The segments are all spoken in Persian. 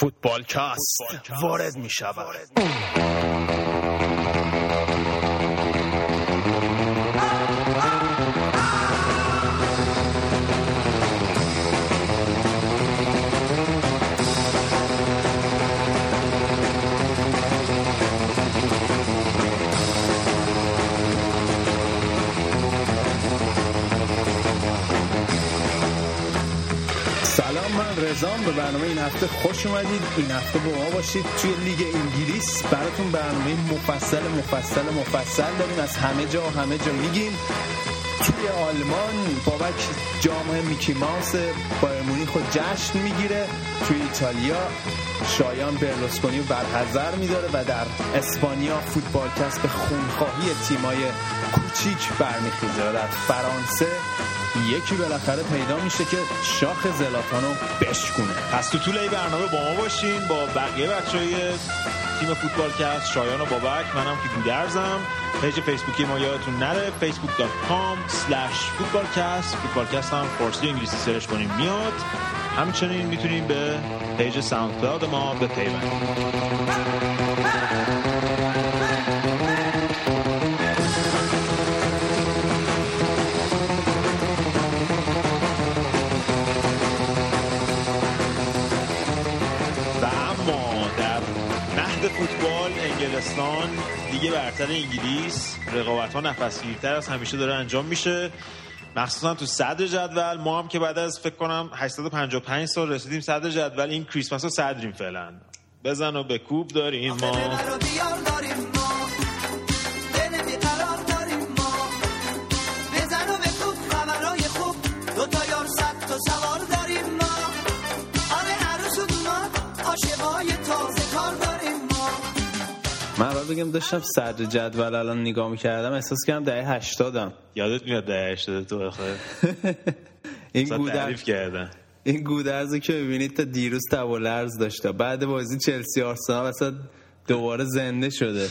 فوتبال کاست. وارد می شود رزام به برنامه این هفته خوش اومدید. این هفته با ما باشید توی لیگ انگلیس. براتون برنامه مفصل مفصل مفصل داریم. از همه جا و همه جا میگیم. توی آلمان بابک جام میکی ماوس بایر مونیخ رو جشن می‌گیره. توی ایتالیا شایان برلوسکونی برحضر میداره و در اسپانیا فوتبال کسب خونخواهی تیمای کوچیک برمیخیزه و در فرانسه یکی بالاخره پیدا میشه که شاخ زلاتان رو بشکونه. پس تو طول این برنامه با ما باشین با بقیه بچه های تیم فوتبال کست شایان و بابک. منم که گودرزم page فیسبوکی ما یادتون نره facebook.com slash footballcast. footballcast هم فارسی انگلیسی search کنیم میاد. همچنین می‌تونیم به page SoundCloud ما بپیوندید انگلستان دیگه برتر انگلیس رقابت ها نفسگیرتر از همیشه داره انجام میشه. مخصوصا تو صدر جدول ما هم که بعد از فکر کنم 855 سال رسیدیم صدر جدول این کریسمس رو صدریم فعلا. بزن و به کوب داریم ما. بگم داشتم صدر جدول الان نگاه می‌کردم احساس کردم دهه هشتادم. یادت میاد ده شده تو آخه این گودر تعریف کردن این گودرز رو که ببینید تا دیروز تب و لرز داشته بعد بازی چلسی آرسنال اصلا دوباره زنده شده.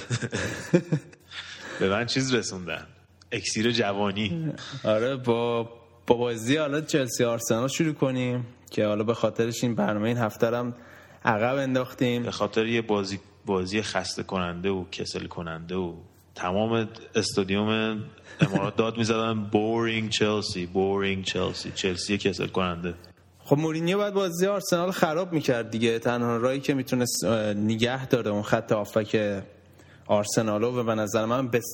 به من چیز رسوندن. اکسیر جوانی. آره با با بازی حالا چلسی آرسنال شروع کنیم که حالا به خاطرش این برنامه این هفته هم عقب انداختیم. به خاطر یه بازی بازی خسته کننده و کسل کننده و تمام استادیوم امارات داد می‌زدن. boring Chelsea boring Chelsea چلسی کسل کننده. خب مورینیو باید بازی آرسنال خراب می‌کرد دیگه. تنها راهی که می‌تونست نگه داره اون خط هافبک آرسنالو و به نظر من بس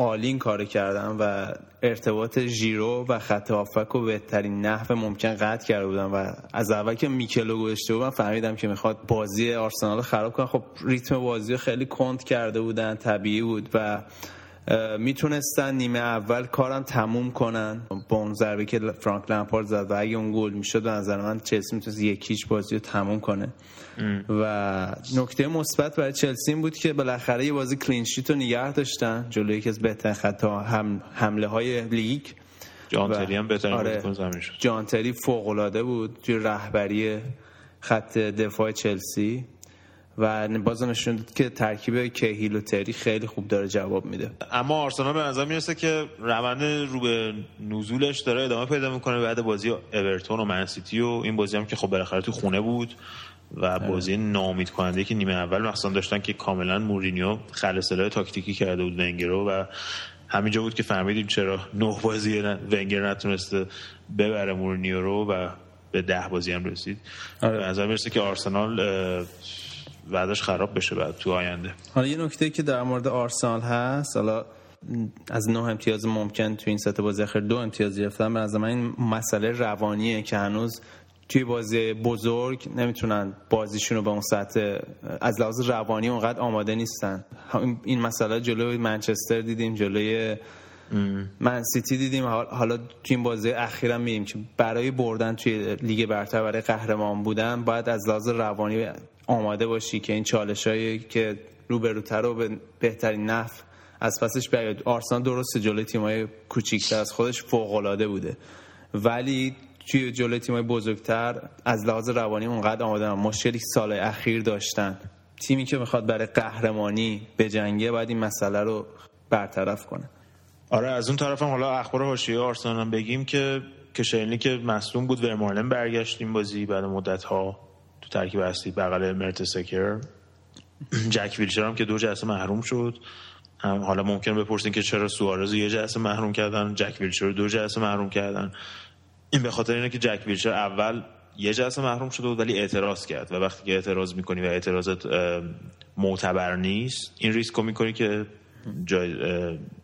این کار کردن و ارتباط ژیرو و خط هافبک رو بهترین نحو ممکن قطع کرده بودن و از اول که میکلو گذاشته بود من فهمیدم که می‌خواد بازی آرسنال خراب کنه. خب ریتم بازی خیلی کند کرده بودن طبیعی بود و می‌تونستن نیمه اول کارم تموم کنن. با اون ضربه که فرانک لمپارد زد و اگه اون گل می‌شد به نظر من چلسی می‌تونست یکیش بازی رو تموم کنه. و نکته مثبت برای چلسی این بود که بالاخره یه بازی کلین شیت رو نگه داشتن جلوی یکی از بهترین خط هم حمله های لیگ. جان و- تری هم بهترین آره. زمین شد. جانتری فوق العاده بود توی رهبری خط دفاع چلسی. و بازم نشون داد که ترکیب کهیل و تری خیلی خوب داره جواب میده. اما آرسنال به نظر می‌رسه که روند رو به نزولش داره ادامه پیدا می‌کنه بعد بازی اورتون و منسیتی و این بازی هم که خب بالاخره تو خونه بود و بازی نامید کننده که نیمه اول مخصوصا داشتن که کاملا مورینیو خلصله تاکتیکی کرده بود ونگرو و همینجا بود که فهمیدیم چرا نه بازی ونگر نتونسته ببره مورینیو رو و به ده بازی هم رسید. آره. به نظر می‌رسه که آرسنال بعدش خراب بشه بعد تو آینده. حالا یه نکته که در مورد آرسنال هست حالا از نه امتیاز ممکن تو این سطح بازی اخیر دو امتیاز گرفتن. به نظر من این مسئله روانیه که هنوز توی بازی بزرگ نمی‌تونن بازیشون رو به اون سطح از لحاظ روانی اونقدر آماده نیستن. این مسئله جلوی منچستر دیدیم جلوی من سیتی دیدیم. حال- حالا توی این بازی اخیرا می‌بینیم که برای بردن توی لیگ برتر برای قهرمان بودن باید از لحاظ روانی آماده باشی که این چالش هایی که روبروتر رو به بهترین نحو از پسش بیاد آرسنال درسته جلوی تیمای کوچیکتر از خودش فوق العاده بوده. ولی توی جلوی تیمای بزرگتر از لحاظ روانی اونقدر نبودن. مشکلی سال اخیر داشتن. تیمی که می‌خواد برای قهرمانی بجنگه باید این مسئله رو برطرف کنه. آره از اون طرف هم حالا اخبار حاشیه آرسنال هم بگیم که کشلنی که مصدوم بود ورمارلن برگشت این بازی بعد مدت ها ترکیب اصلی بغل مرتسکر جک ویلچر هم که دو جلسه محروم شد. حالا ممکن بپرسین که چرا سوارز یه جلسه محروم کردن جک ویلچر دو جلسه محروم کردن. این به خاطر اینه که جک ویلچر اول یه جلسه محروم شده بود ولی اعتراض کرد و وقتی که اعتراض می‌کنی و اعتراضت معتبر نیست این ریسک رو می‌کنی که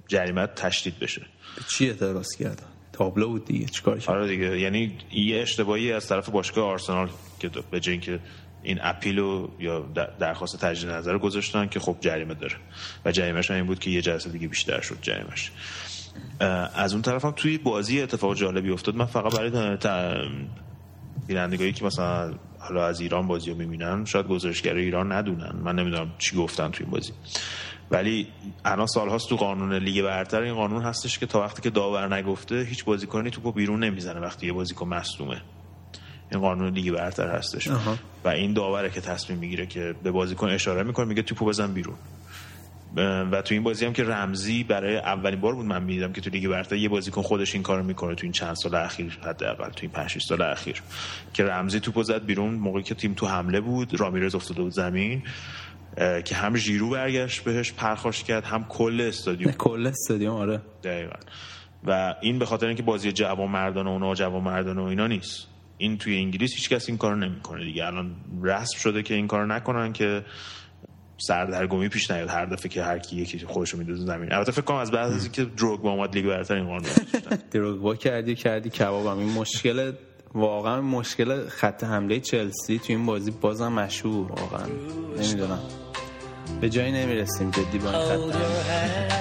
جریمت تشدید بشه. چی اعتراض کردن؟ تابلو بود دیگه چیکار آره دیگه. یعنی یه اشتباهی از طرف باشگاه آرسنال که به جای اینکه این اپیلو یا در- درخواست تجدید نظر رو گذاشتن که خب جریمه داره. و جریمهش این بود که یه جلسه دیگه بیشتر شد جریمش اه، از اون طرف هم توی بازی اتفاق جالبی افتاد. من فقط برای بینندگانی که مثلا حالا از ایران بازی رو می‌بینن شاید گزارشگر ایران ندونن. من نمی‌دونم چی گفتن توی این بازی. ولی الان سالهاست تو قانون لیگ برتر این قانون هستش که تا وقتی که داور نگفته هیچ بازیکنی توپو بیرون نمی‌زنه وقتی یه بازیکن مصدومه. این قانون لیگ برتر هستش. آها. و این داوره که تصمیم می‌گیره که به بازیکن اشاره می‌کنه میگه توپو بزن بیرون. و تو این بازی هم که رمزی برای اولین بار بود من می‌دیدم که تو لیگ برتر یه بازیکن خودش این کارو می‌کنه تو این چند سال اخیر حداقل تو این 5 6 سال اخیر. که رمزی توپو زد بیرون موقعی که تیم تو حمله بود رامیرز افتاده بود زمین. که هم ژیرو برگشت بهش پرخاش کرد هم کل استادیوم. کل استادیوم آره. دقیقا. و این به خاطر اینکه بازی جوان مردان و ناجوان مردان و اینا نیست. این توی انگلیس هیچ کس این کارو نمی‌کنه دیگه. الان رسم شده که این کارو نکنن که سردرگمی پیش نیاد هر دفعه که هر کی یکی خودش رو میدوزه زمین. البته فکر کنم از بعد از اینکه دروگ با اومد لیگ برتر این قانون. دروگبا کردی کردی کبابم. این مشکل واقعا مشکل خط حمله چلسی تو این بازی بازم مشهور واقعا. نمی‌دونم. به جایی نمی‌رسیم جدی با این خط حمله.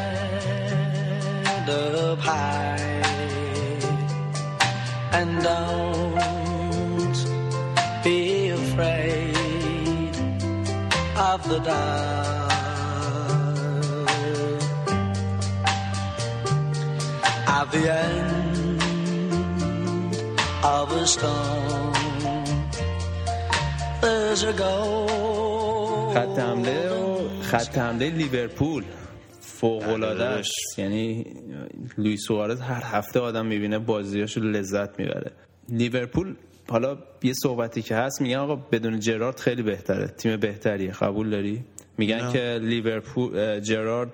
Of a storm, there's a goal. خط حمله و خط حمله لیورپول. فوق العاده است. یعنی لوئیس سوارز هر هفته آدم می‌بینه بازیاشو لذت می‌بره. لیورپول حالا یه صحبتی که هست میگن آقا بدون جرارد خیلی بهتره. تیم بهتریه. قبول داری؟ میگن که لیورپول جرارد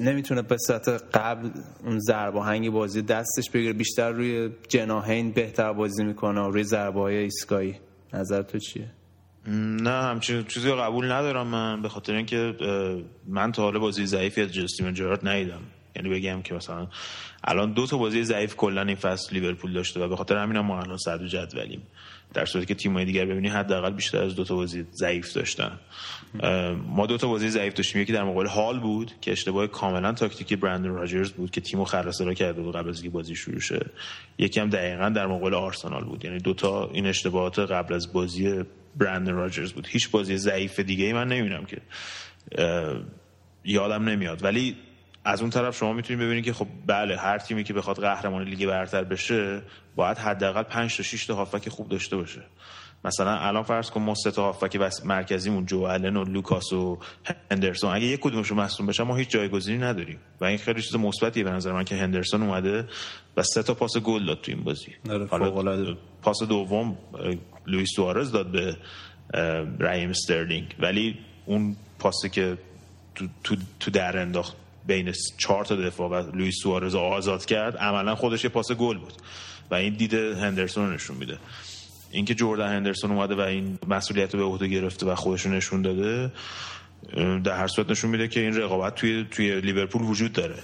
نمی‌تونه به صورت قبل اون ضربه هنگی بازی دستش بگیره. بیشتر روی جناهین بهتر بازی می‌کنه و روی ضربه های ایستگاهی. نظر تو چیه؟ نه همچین چیزی قبول ندارم من به خاطر اینکه من تا حالا بازی ضعیفی از جستیون جرارد ندیدم. یعنی بگم که مثلا الان دو تا بازی ضعیف کلا این فصل لیورپول داشته و به خاطر همین هم ما الان صدر جدولیم. در صورتی که تیم‌های دیگر ببینی حداقل بیشتر از دو تا بازی ضعیف داشتن. ما دو تا بازی ضعیف داشتیم. یکی در مقابل هال بود که اشتباه کاملا تاکتیکی برندن راجرز بود که تیمو خراسرا کرده بود قبل از اینکه بازی شروع شه. یکی هم دقیقا در مقابل آرسنال بود. یعنی دو تا این اشتباهات قبل از بازی برندن راجرز بود. هیچ بازی ضعیف دیگه ای من نمی‌بینم که یادم نمیاد. ولی از اون طرف شما می‌تونید ببینید که خب بله هر تیمی که بخواد قهرمان لیگ برتر بشه باید حداقل 5 تا 6 تا هافک خوب داشته باشه. مثلا الان فرض کن ما سه تا هافبک مرکزیمون جو الن و لوکاس و هندرسون. اگه یک کدومشون مصدوم بشن ما هیچ جایگزینی نداریم. و این خیلی چیز مثبتیه به نظر من که هندرسون اومده و سه تا پاس گل داد تو این بازی. آره، حالا. پاس دوم لوئیس سوارز داد به اه، رحیم استرلینگ ولی اون پاسی که تو, تو, تو در انداخت بین چهار تا دفاع و لوئیس سوارز آزاد کرد عملا خودش یه پاس گل بود و این دید هندرسون رو نشون میده. اینکه جردن هندرسون اومده و این مسئولیت رو به عهده گرفته و خودش رو نشون داده در هر صورت نشون میده که این رقابت توی توی لیورپول وجود داره.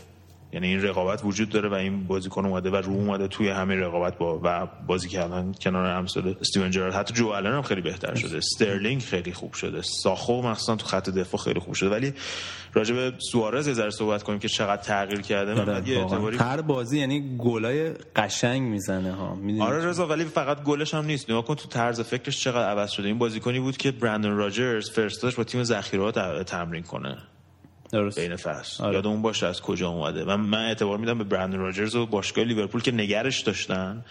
یعنی این رقابت وجود داره و این بازیکن اومده و رو اومده توی همین رقابت با و بازی کردن کنار امثال استیون جرارد حتی جو آلن هم خیلی بهتر شده. استرلینگ خیلی خوب شده. ساخو مخصوصا تو خط دفاع خیلی خوب شده. ولی راجع به سوارز یه ذره صحبت کنیم که چقدر تغییر کرده. یه واقعاً. اعتباری هر بازی یعنی گلای قشنگ می‌زنه ها. می‌دونی؟ آره رضا ولی فقط گلش هم نیست. نگاه کن تو طرز فکرش چقدر عوض شده. این بازیکنی بود که برندن راجرز فرستادش با تیم ذخیره تمرین کنه. درست. بین فصل آره. یاد اون باشه از کجا اومده. من من اعتبار میدم به برندن راجرز و باشگاه لیورپول که نگرش داشتن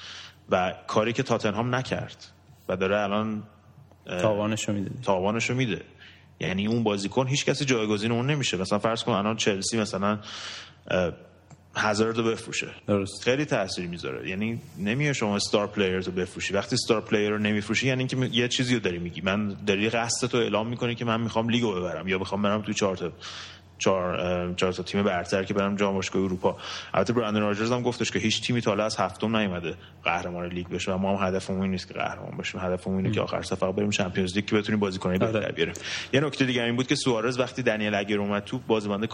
و کاری که تاتنهام نکرد و داره الان تاوانشو میده. تاوانشو میده. یعنی اون بازیکن هیچ کسی جایگزین اون نمیشه. مثلا فرض کن الان چلسی مثلا هزارد رو بفروشه. درست. خیلی تاثیر می‌ذاره. یعنی نمیه شما star player رو بفروشی. وقتی star player رو نمیفروشی یعنی که یه چیزی رو داری میگی. من داری قصد تو اعلام می‌کنی که من می‌خوام لیگو ببرم یا می‌خوام برم تو چهار تا چهار تا تیم برتر که برم جام باشگاه اروپا. البته برندن راجرز هم گفتش که هیچ تیمی تا از هفتم نیومده قهرمان لیگ بشه و ما هم هدفمون این نیست که قهرمان باشیم هدفمون اینه که آخر سر بریم Champions League که بتونیم بازیکنای آره. بهتر بیاریم. یه نکته دیگه این بود که سوارز وقتی دنیل اگر اومد تو بازیکنده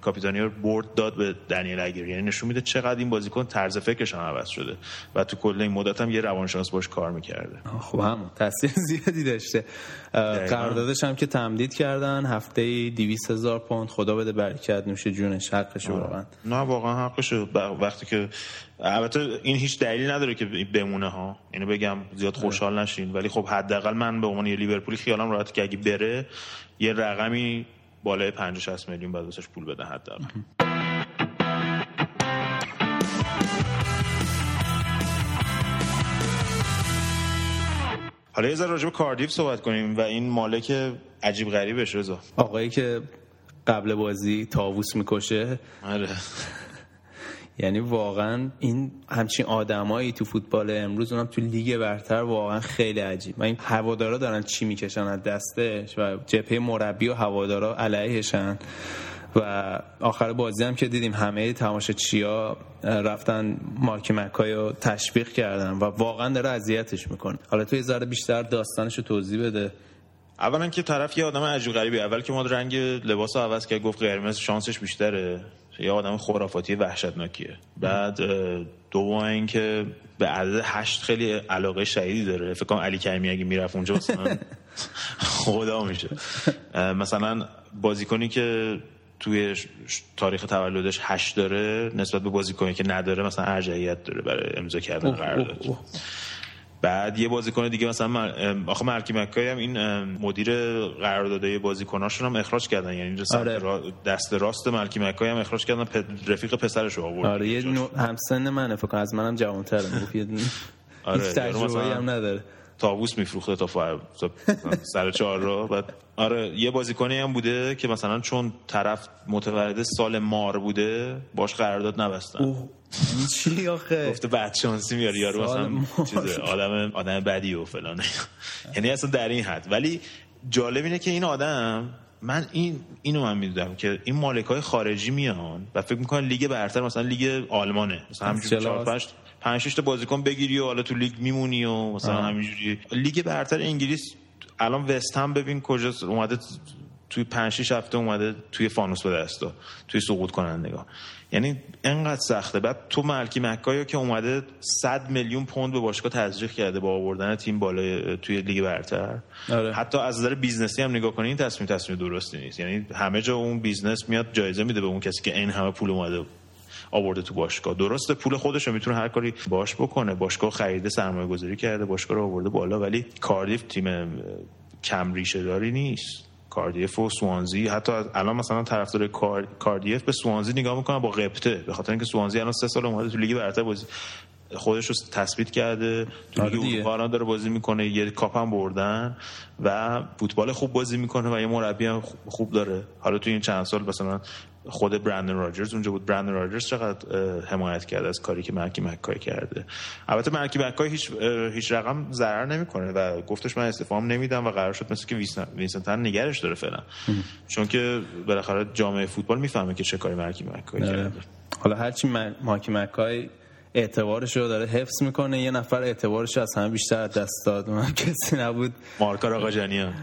کاپیتانی رو برد داد به دنیل اگر. یعنی نشون میده چقدر این بازیکن طرز فکرش هم عوض شده و تو کل این مدت هم یه روانشناس باش کار می‌کرده. خب همون. تاثیر زیادی داشته. قراردادش هم که تمدید کردن هفته 200 هزار پوند خدا بده برکت نوش جونش حقش واقعا. نه واقعا حقشه. ب- وقتی که البته این هیچ دلیلی نداره که بمونه ها. اینو بگم زیاد خوشحال نشین. ولی خب حداقل من به عنوان یه لیورپولی خیالم راحته که اگه بره یه رقمی بالای 50 60 میلیون بعد واسش پول بدن حداقل. حالا یه ذره راجع به کاردیف صحبت کنیم و این مالک عجیب غریبش رضا. آقایی که قبل بازی تاووس می‌کشه. آره. یعنی واقعا این همچین آدمایی تو فوتبال امروز اونم تو لیگ برتر واقعا خیلی عجیب. و این هوادارا دارن چی می‌کشن از دستش و جبهه مربی و هوادارا علیهشن. و آخر بازی هم که دیدیم همه تماشاچیا رفتن مارک مکای رو تشویق کردن و واقعا داره اذیتش می‌کنه. حالا تو یه ذره بیشتر داستانش رو توضیح بده. اولا که طرف یه آدم عجیب غریبی اول که ما رنگ لباس رو عوض کرد گفت قرمز شانسش بیشتره. یه آدم خرافاتی وحشتناکیه. بعد دوم اینکه به عدد هشت خیلی علاقه شدیدی داره. فکر کنم علی کریمی اگه می‌رفت اونجا مثلا خدا میشه. مثلا بازیکنی که توی تاریخ تولدش هشت داره نسبت به بازیکنی که نداره مثلا ارجحیت داره برای امضا کردن قرارداد. بعد یه بازیکن دیگه مثلا مر... آخه مرکی مکای هم این مدیر قراردادهای بازیکناشون هم اخراج کردن. یعنی آره. را- دست راست مرکی مکای هم اخراج کردن پ- رفیق پسرش رو آورد آره یه. نوع همسن منه فکر از منم جوان‌تره. آره، هیچ مثلا- هم نداره. تابوس میفروخته تا سر چهار را بعد آره یه بازیکنی هم بوده که مثلا چون طرف متولد سال مار بوده باش قرارداد نبستن. اوه. چی آخه گفته بعد شانسی میاری یارو مثلا. چیز آدم آدم بدی و فلان یعنی اصلا در این حد ولی جالب اینه که این آدم من این اینو من می‌دونم که این مالک های خارجی میان و فکر می‌کنن لیگ برتر مثلا لیگ آلمانه مثلا همینجوری کلاس. چهار پنج پنج شش تا بازیکن بگیری و حالا تو لیگ میمونی و مثلا. همینجوری لیگ برتر انگلیس الان وست هم ببین کجاست اومده توی پنج شش هفته اومده توی فانوس به دست داد. توی سقوط کنندگان یعنی انقدر سخته. بعد تو ملکی مکای که اومده 100 میلیون پوند به باشگاه تزریق کرده با آوردن تیم بالای توی لیگ برتر. آره. حتی از نظر business ی هم نگاه کنی این تصمیم تصمیم درستی نیست. یعنی همه جا اون business میاد جایزه میده به اون کسی که این همه پول اومده آورده تو باشگاه. درسته پول خودش رو می‌تونه هر کاری باش بکنه. باشگاه خریده سرمایه گذاری کرده باشگاه رو آورده بالا ولی کاردیف تیم کم ریشه داری نیست. کاردیف و سوانزی. حتی الان مثلا طرفدار کار... کاردیف به سوانزی نگاه می‌کنن با غبطه. به خاطر اینکه سوانزی الان سه سال اومده تو لیگ برتر بازی خودش رو تثبیت کرده. تو آره لیگ. اروپا الان داره بازی می‌کنه یه کاپ هم بردن و فوتبال خوب بازی می‌کنه و یه مربی هم خوب- خوب داره. حالا تو این چند سال مثلا خود برندن راجرز اونجا بود برندن راجرز چقدر حمایت کرده از کاری که مرکی مکای کرده. البته مرکی مکای هیچ هیچ رقم ضرر نمی‌کنه و گفتش من استفام نمیدم و قرار شد مثل که ویسن- وینسنتن نگرش داره فعلا. چون که بالاخره جامعه فوتبال می‌فهمه که چه کاری مرکی مکای. کرده. حالا هرچی م- ماکی مکای اعتبارش رو داره حفظ می‌کنه. یه نفر اعتبارش رو از همه بیشتر از دست داد. اونم کسی نبود. مارکا آقاجانیان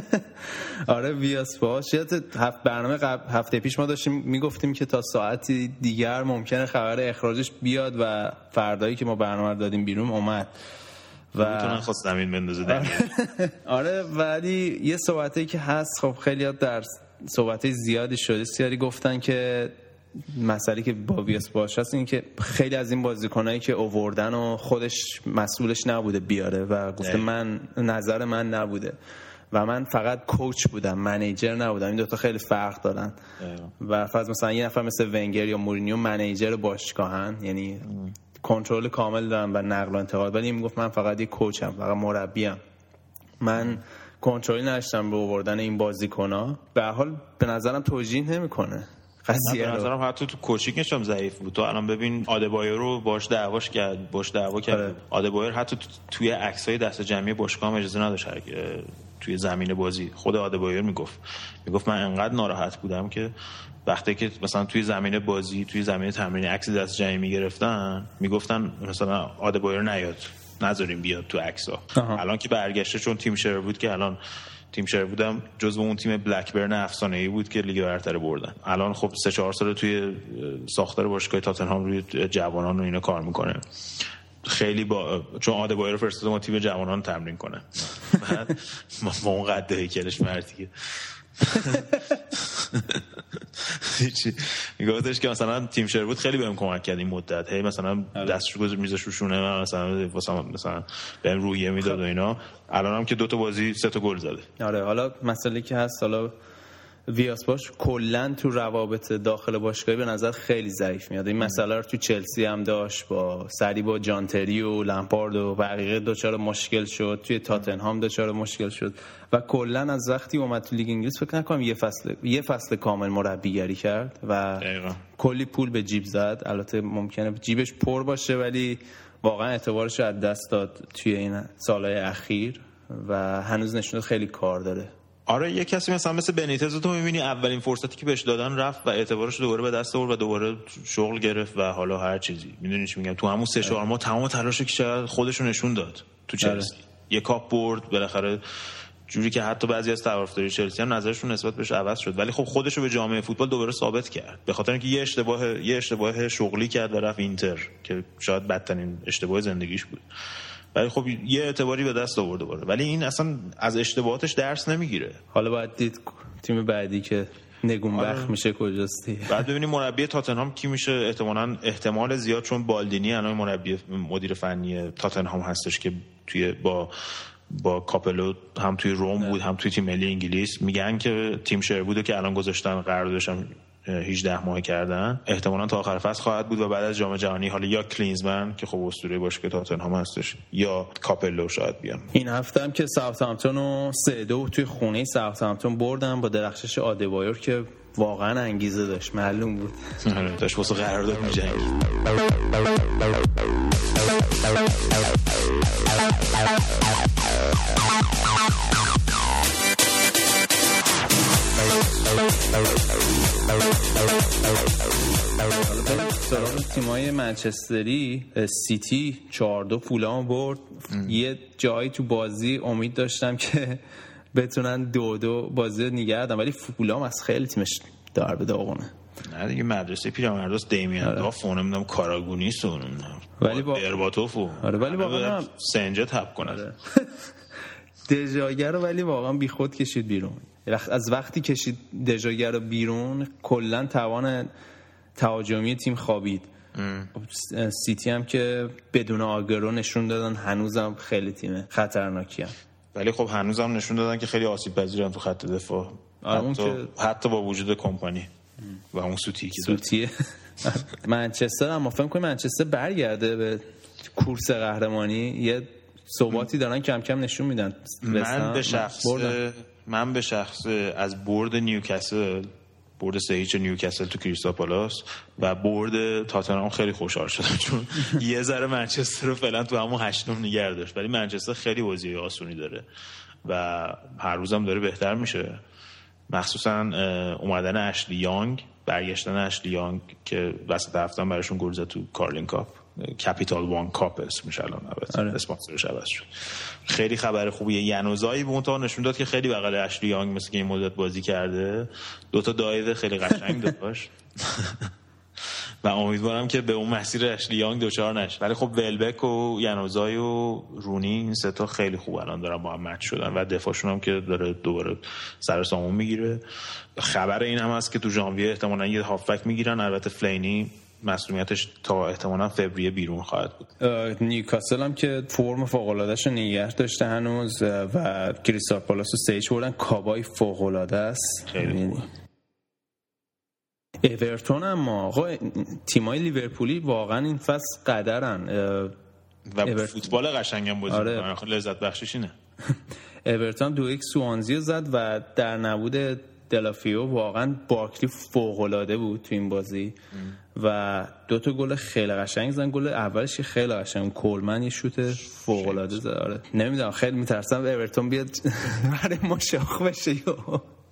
آره ویاس باش. یاد هفت برنامه قبل هفته پیش ما داشتیم می‌گفتیم که تا ساعتی دیگر ممکنه خبر اخراجش بیاد و فردایی که ما برنامه دادیم بیرون اومد. می‌تونن و خواست زمین بندازه. آره ولی یه صحبتی که هست خب خیلی در صحبت زیادی شده سیاری گفتن که مسئله که با ویاس باش هست این که خیلی از این بازیکنایی که اووردن و خودش مسئولش نبوده بیاره و گفته. من نظر من نبوده. و من فقط کوچ بودم منیجر نبودم. این دوتا خیلی فرق دارن. و فرض مثلا یه نفر مثل ونگر یا مورینیو منیجر باشگاهن. یعنی کنترل کامل دارن و نقل و انتقال. ولی می‌گفت من فقط یه کوچم فقط مربیم. من کنترلی نداشتم به آوردن این بازیکن‌ها. به حال به نظرم توجیه نمی‌کنه. قضیه به رو. نظرم حتی تو کوچینگش هم ضعیف بود. تو الان ببین آدبایر رو باش دعواش کرد باش دعوا کرد. آره. آدبایر حتی تو- توی عکسای دست جمعی باشگاه هم اجازه نداشت توی زمین بازی. خود آدبایر می‌گفت. می‌گفت من انقدر ناراحت بودم که وقتی که مثلا توی زمین بازی توی زمین تمرین عکس دست جمعی می‌گرفتن می‌گفتن مثلا آدبایر نیاد. نذاریم بیاد تو آها. الان که برگشته چون تیم شر بود که الان تیم شر بودم. جزو اون تیم بلکبرن افسانه ای بود که لیگ برتر بردن. الان خب سه چهار سال توی ساختار باشگاه تاتنهام روی جوانان و اینا کار می‌کنه. خیلی با چون آدبایر رو فرستاده ما تیم جوانان تمرین کنه. بعد ما اون قد هیکلش مردی که هیچی. میگفتش که مثلا تیم شر بود خیلی بهم کمک کرد این مدت. هی مثلا دستش گذاشت میذاش رو شونه من مثلا مثلا مثلا بهم روحیه می‌داد و اینا. الان هم که دو تا بازی سه تا گل زده. آره حالا مسئله که هست حالا ویاس باش کلا تو روابط داخل باشگاهی به نظر خیلی ضعیف میاد. این مسئله رو تو چلسی هم داشت با سری با جانتری و لمپارد و بقیه دچار مشکل شد. توی تاتنهام دچار مشکل شد. و کلا از وقتی اومد تو لیگ انگلیس فکر نکنم یه فصل یه فصل کامل مربیگری کرد و دقیقا. کلی پول به جیب زد. البته ممکنه جیبش پر باشه ولی واقعا اعتبارش رو از دست داد توی این سالهای اخیر و هنوز نشون خیلی کار داره. آره یه کسی مثلا مثل بنیتز تو می‌بینی اولین فرصتی که بهش دادن رفت و اعتبارش دوباره به دست آورد و دوباره شغل گرفت و حالا هر چیزی. می‌دونی چی میگم؟ تو همون سه چهار ماه تمام تلاش که کرد خودش رو نشون داد تو چلسی. یه کاپ برد بالاخره جوری که حتی بعضی از طرفدارای چلسی هم نظرشون نسبت بهش عوض شد. ولی خب خودش رو به جامعه فوتبال دوباره ثابت کرد. به خاطر اینکه یه اشتباه یه اشتباه شغلی کرد و رفت اینتر که شاید بدترین اشتباه زندگیش بود. ولی خب یه اعتباری به دست آورد دوباره ولی این اصلا از اشتباهاتش درس نمی‌گیره. حالا باید دید تیم بعدی که نگونبخت آره. میشه کجاست دیگه. بعد ببینیم مربی تاتنهام کی میشه. احتمالاً احتمال زیاد چون بالدینی الان مربی مدیر فنی تاتنهام هستش که توی با با کاپلو هم توی روم بود هم توی تیم ملی انگلیس. میگن که تیم شروود رو که الان گذاشتن قراردادش هم 18 ماه کردن. احتمالاً تا آخر فصل خواهد بود و بعد از جام جهانی حالا یا کلینزمن که خب اسطوره باشگاه تاتنهام هستش یا کاپلو شاید بیان. این هفته هم که ساوثهامپتون رو سه دو توی خونه ساوثهامپتون بردن با درخشش آدبایور که واقعا انگیزه داشت. معلوم بود. آره، داشت واسه قرارداد می‌جنگید سراغ تیمای منچستری سیتی چهار دو فولام برد. یه جایی تو بازی امید داشتم که بتونن دو دو بازی رو نگه. ولی فولام از خیلی تیمش دار به داغونه. نه دیگه مدرسه پیرمرداست دیمیان داف و نمی‌دونم کاراگونیست و نمی‌دونم ولی با- ارباتوف آره، ولی واقعا سنجه تب کنه دژاگر رو ولی واقعا بیخود کشید بیرون. از وقتی کشید دژاگر رو بیرون کلا توان تهاجمی تیم خوابید. خب، سیتی هم که بدون آگرو نشون دادن هنوزم خیلی تیم خطرناکی هم. ولی خب هنوزم نشون دادن که خیلی آسیب پذیرن تو خط دفاع. آره، حتی, که- حتی با وجود کمپانی و اون سوتی که. سوتیه منچستر هم فکر کنم منچستر برگرده به کورس قهرمانی. یه ثباتی دارن کم کم نشون میدن. من به شخص بردن. من به شخص از برد نیوکاسل برد سه هیچ نیوکاسل تو کریستال پالاس و برد تاتنهام خیلی خوشحال شدم چون یه ذره منچستر رو فعلا تو همون هشتم نگه داشت. ولی منچستر خیلی بازی آسونی داره و هر روزم داره بهتر میشه. مخصوصا اومدن اشلی یانگ برگشتن اشلی یانگ که وسط هفته هم براشون گل زد تو Carling Cup. Capital One Cup اسمش الان البته. آره. اسپانسرش عوض شد. خیلی خبر خوبیه. یانوزای به اون تا نشون داد که خیلی بغل اشلی یانگ مثل که این مدت بازی کرده. دو تا دایو خیلی قشنگ داشت. و امیدوارم که به اون مسیر اشلی یانگ دچار نشه. ولی خب ولبک و ینوزای و رونی این سه تا خیلی خوب الان دارن با هم مچ شدن. و دفاعشون هم که داره دوباره سر سامون می‌گیره. خبر این هم هست که تو ژانویه احتمالاً یه هافبک می‌گیرن. البته فلینی مسئولیتش تا احتمالاً فوریه بیرون خواهد بود نیوکاسل هم که فرم فوق العاده نگه داشته هنوز و کریستال پالاس رو سیج بردن کابای فوق العاده است خیلی یعنی- خوبه. اورتون اما آقا تیمای لیورپولی واقعا این فصل قدرن و اورتون. فوتبال قشنگم بازی آره. خب لذت بخشش اینه اورتون دو یک سوانزی زد و در نبود دلافیو واقعا بارکلی فوق العاده بود تو این بازی و دو تا گل خیلی قشنگ زدن گل اولش خیلی قشنگ. کولمن یه شوت فوق العاده زد. آره. نمی‌دونم خیلی میترسم اورتون بیاد. برای ما شاخ بشه.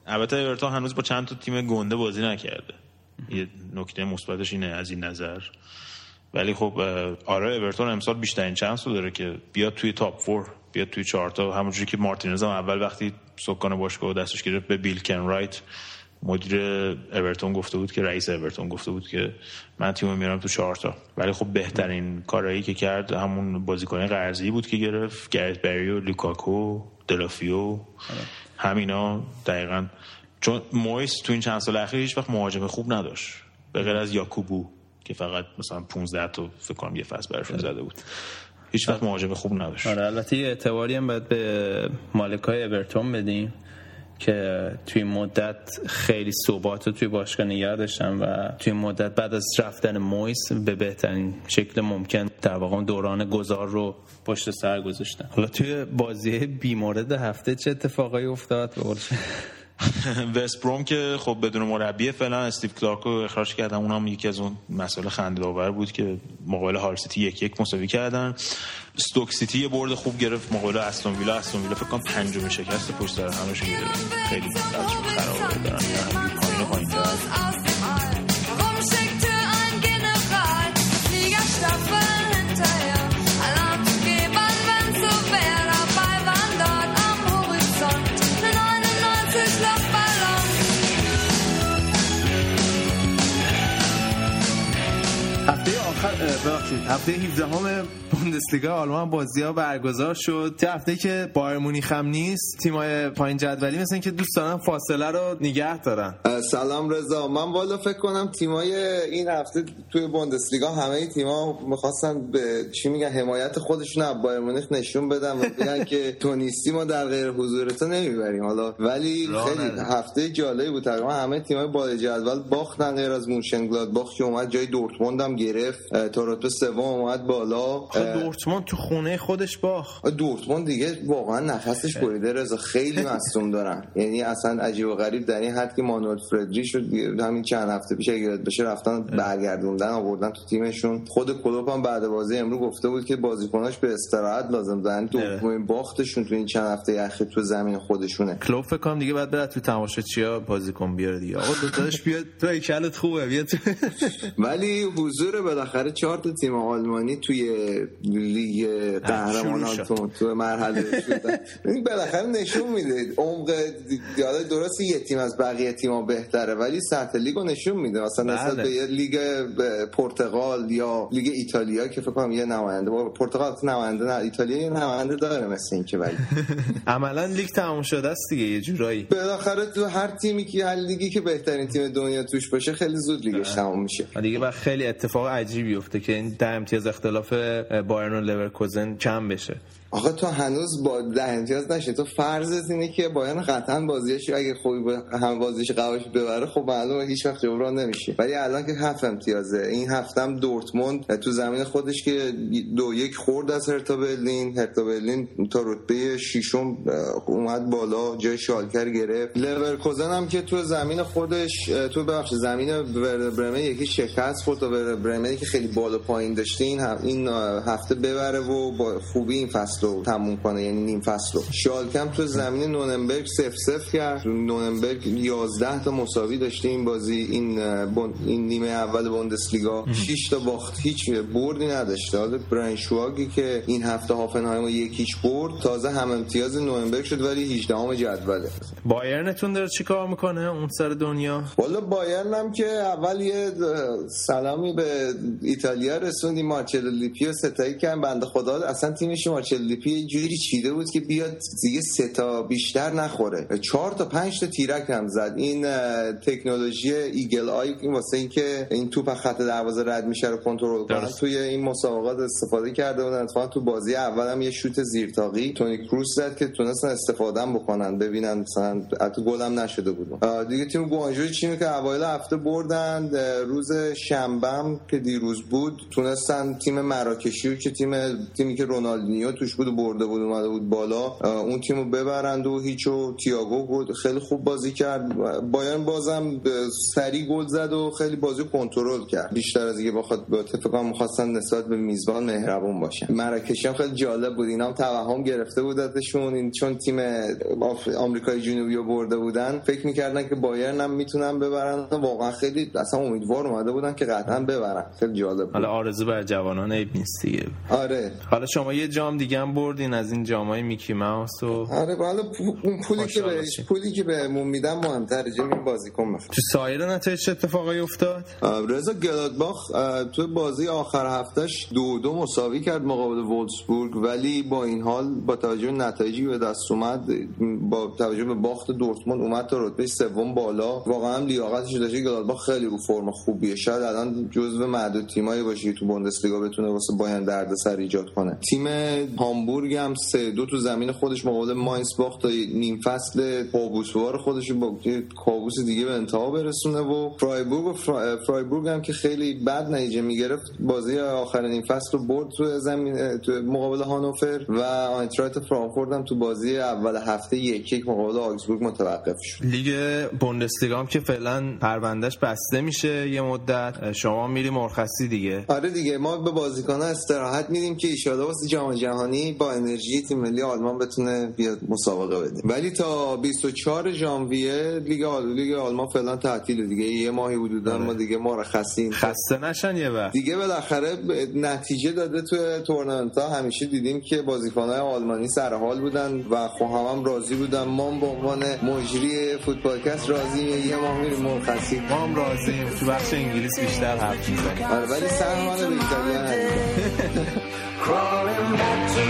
البته اورتون هنوز با چند تا تیم گنده بازی نکرده. یه نکته مثبتش اینه از این نظر. ولی خب آره اورتون امسال بیشترین chance رو داره که بیاد توی top four بیاد توی چهارتا همونجوری که مارتینز هم اول وقتی سکان باشگاه دستش گرفت به بیل کن رایت مدیر اورتون گفته بود که رئیس اورتون گفته بود که من تیمو میارم تو چهارتا ولی خب بهترین کارایی که کرد همون بازیکن قرضی بود که گرفت گرت بری و لوکاکو دلافیو همینا. دقیقا. چون مویس تو این چند سال اخیر هیچ وقت مهاجم خوب نداشت. به غیر از یاکوبو که فقط مثلا 15 تا فکر کنم یه فصل براشون زده بود. هیچ وقت مهاجم خوب نداشت. آره البته اعتباری هم باید به مالکای اورتون بدیم. که توی مدت خیلی ثبات رو توی باشگاه نگه داشتن و توی مدت بعد از رفتن مویس به بهترین شکل ممکن در واقع دوران گذار رو پشت سر گذاشتن حالا توی بازی بیمورد هفته چه اتفاقایی افتاد؟ وست بروم که خب بدون مربی فعلا استیو کلارک رو اخراج کردن اونم یکی از اون مسائل خنده‌دار بود که مقابل هال سیتی یک یک مساوی کردن. استوک سیتی یه برد خوب گرفت مقابل استون ویلا. استون ویلا فکر کنم پنجمین شکست پشت سر همش خیلی خرابه دارن ببخشید. هفته 17 همه بوندسلیگا آلمان بازی ها برگزار شد. چه هفته که بایر مونیخ هم نیست تیمای پایین جدولی مثل اینکه دوست دارن فاصله رو نگه دارن. سلام رضا. من والا فکر کنم تیمای این هفته توی بوندسلیگا همه تیما می‌خواستن به چی میگن حمایت خودشون از بایر مونیخ نشون بدن و بگن که تو نیستی ما در غیر حضور تو نمی‌بریم. حالا ولی خیلی. هفته جالبی بود. تقریبا همه تیمای بالای جدول باختن غیر از مونشنگلادباخ که اومد جای دورتموند هم گرفت. تا رتبه سوم اومد بالا. دورتموند تو خونه خودش باخت. دورتموند دیگه واقعا نفسش بریده رضا. خیلی مصدوم دارن. یعنی اصلا عجیب و غریب در این حد که مانوئل فردریش رو همین چند هفته پیش اگه بشه رفتن برگردوندن آوردن تو تیمشون. خود کلوپ هم بعد بازی امروز گفته بود که بازیکناش به استراحت لازم دارن. دومین باختشون تو این چند هفته اخیر تو زمین خودشونه. کلوب فکر کنم دیگه بعد بره تو تماشاچیا بازیکن بیاره دیگه. آقا داداش بیاد تو هیکلت خوبه بیا تو. ولی حضور بالاخره چهار تا تیم آلمانی توی لیگ قهرمانان تو تو مرحله شدن این بالاخره نشون میده. عمق حالا درست یه تیم از بقیه تیم‌ها بهتره ولی سطح لیگ رو نشون میده. مثلا نسبت بله. به یه لیگ پرتغال یا لیگ ایتالیا که فکر کنم یه نماینده با پرتغال نماینده نه ایتالیا یه نماینده داره مثل این که ولی. عملا لیگ تموم شده است دیگه یه جورایی. بالاخره تو هر تیمی که هر لیگی که بهترین تیم دنیا توش باشه خیلی زود لیگش تموم میشه. دیگه بعد خیلی اتفاق عجیبی افته که این ده امتیاز اختلاف بایرن و لورکوزن کم بشه. آقا تو هنوز با ده امتیاز نشین. تو فرضت اینه که بایرن قطعا بازیش اگه خوبی با هم بازیش قواش ببره خب معلومه هیچ وقت جبران نمیشه. ولی الان که هفت امتیازه. این هفتم دورتموند تو زمین خودش که دو یک خورد از هرتا برلین. هرتا برلین تا رتبه ششم اومد بالا جای شالکر گرفت. لورکوزن هم که تو زمین خودش تو بخش زمین برمن یکی شکست خورد تا برمنی که خیلی بالا پایین هم این هفته ببره و با خوبی این فصل رو تموم کنه یعنی نیم فصل رو. شالکم تو زمین نوننبرگ سف سف کرد. نوننبرگ 11 تا مساوی داشته این بازی. این بون- این نیمه اول بوندسلیگا. 6 تا باخت هیچ بردی نداشته. حالا برنشواگی که این هفته هافنهایم یکیش برد. تازه هم امتیاز نوننبرگ شد ولی 18 ام جدوله. بایرنتون داره چی کار می‌کنه اون سر دنیا؟ والا بایرن هم که اول یه سلامی به ایتالیا رسوندی. مارچلو لیپی رو سه‌تایی کردن. بنده خدا اصلا تیمش مارچلو لیپی یه جوری چیده بود که بیاد دیگه سه تا بیشتر نخوره. چهار تا پنج تا تیرک هم زد. این تکنولوژی eagle eye این واسه اینکه این توپ از خط دروازه رد میشه رو کنترل درست. توی این مسابقات استفاده کرده بودن. اتفاقا تو بازی اول هم یه شوت زیرتاقی تونی کروس زد که تونستن استفاده بکنن ببینن مثلا حتی گل هم نشده بود. دیگه تیم گوانجو چینو که اوایل هفته بردن روز شنبه که دیروز بود تونستن تیم مراکشی که تیم تیمی که رونالدینیو توش بود و برده بود اومده بود بالا. اون تیم رو ببرند و هیچ و تییاگو خیلی خوب بازی کرد. بایرن بازم به سریع گل زد و خیلی بازی کنترل کرد. بیشتر از اینکه بخواد فکر کنم می‌خواستن نسبت به میزبان مهربون باشن. مراکشی هم خیلی جالب بود. اینا هم توهم گرفته بودتشون این چون تیم آمریکای جنوبی رو برده بودن فکر می‌کردن که بایرن هم می‌تونن ببرن واقعا خیلی اصلا امیدوار اومده بودن که قطعا ببرن. خیلی جالب بود. حالا آرزو بر جوانان عیب نیست دیگه. آره. حالا شما یه جام دیگه هم بردین از این جامای میکی ماوس و آره حالا پو- اون پولی که بهش. پولی که بهمون میدن مهمتره جمعی بازیکن بخره تو سایر نتایج چه اتفاقی افتاد رضا گلادباخ توی بازی آخر هفتهش دو دو مساوی کرد مقابل وولسبورگ ولی با این حال با توجه به نتایجی به دست اومد با توجه به باخت دورتموند اومد تا رتبه سوم بالا. واقعا لیاقتش داشته گلادباخ خیلی رو فرم خوبیه. شاید الان جزو معدود تیمایی باشه که تو بوندسلیگا بتونه واسه بایرن دردسر ایجاد کنه. تیم هامبورگ هم سه دو تو زمین خودش مقابل ماینس باخت تا نیم فصل کابوسوار خودش با کابوس دیگه به انتها برسونه و فرایبورگ و فرا- فرایبورگ هم که خیلی بد نتیجه می‌گرفت بازی آخر نیم فصل رو برد تو زمین تو مقابل هانوفر و آینترایت فرانکفورت هم تو بازی اول هفته یک یک مقابل آگزبورگ متوقف شد. لیگ بوندسلیگا هم که فعلا پروندهش بسته میشه یه مدت. شما میری مرخصی دیگه. آره دیگه ما به بازیکن‌ها استراحت میدیم که ایشالا واسه جام جهانی با انرژی تیم ملی آلمان بتونه بیاد مسابقه بده. ولی تا 24 ژانویه لیگ آل... لیگ آلمان فعلا تعطیله دیگه. یه ماهی حدودا ما دیگه مرخصیم. خسته نشن یه وقت. دیگه بالاخره نتیجه داده تو تورنمنت ها همیشه دیدیم که بازیکنهای آلمانی سر حال بودن و خب هم, هم راضی بودن. ما به عنوان مجری فوتبالکست راضی یه ماه میریم مرخصی ما هم راضیم. تو بخش انگلیس بیشتر حرف می‌زنیم. آره ولی سهمان به ایتالیا ندیم. crawling back to you.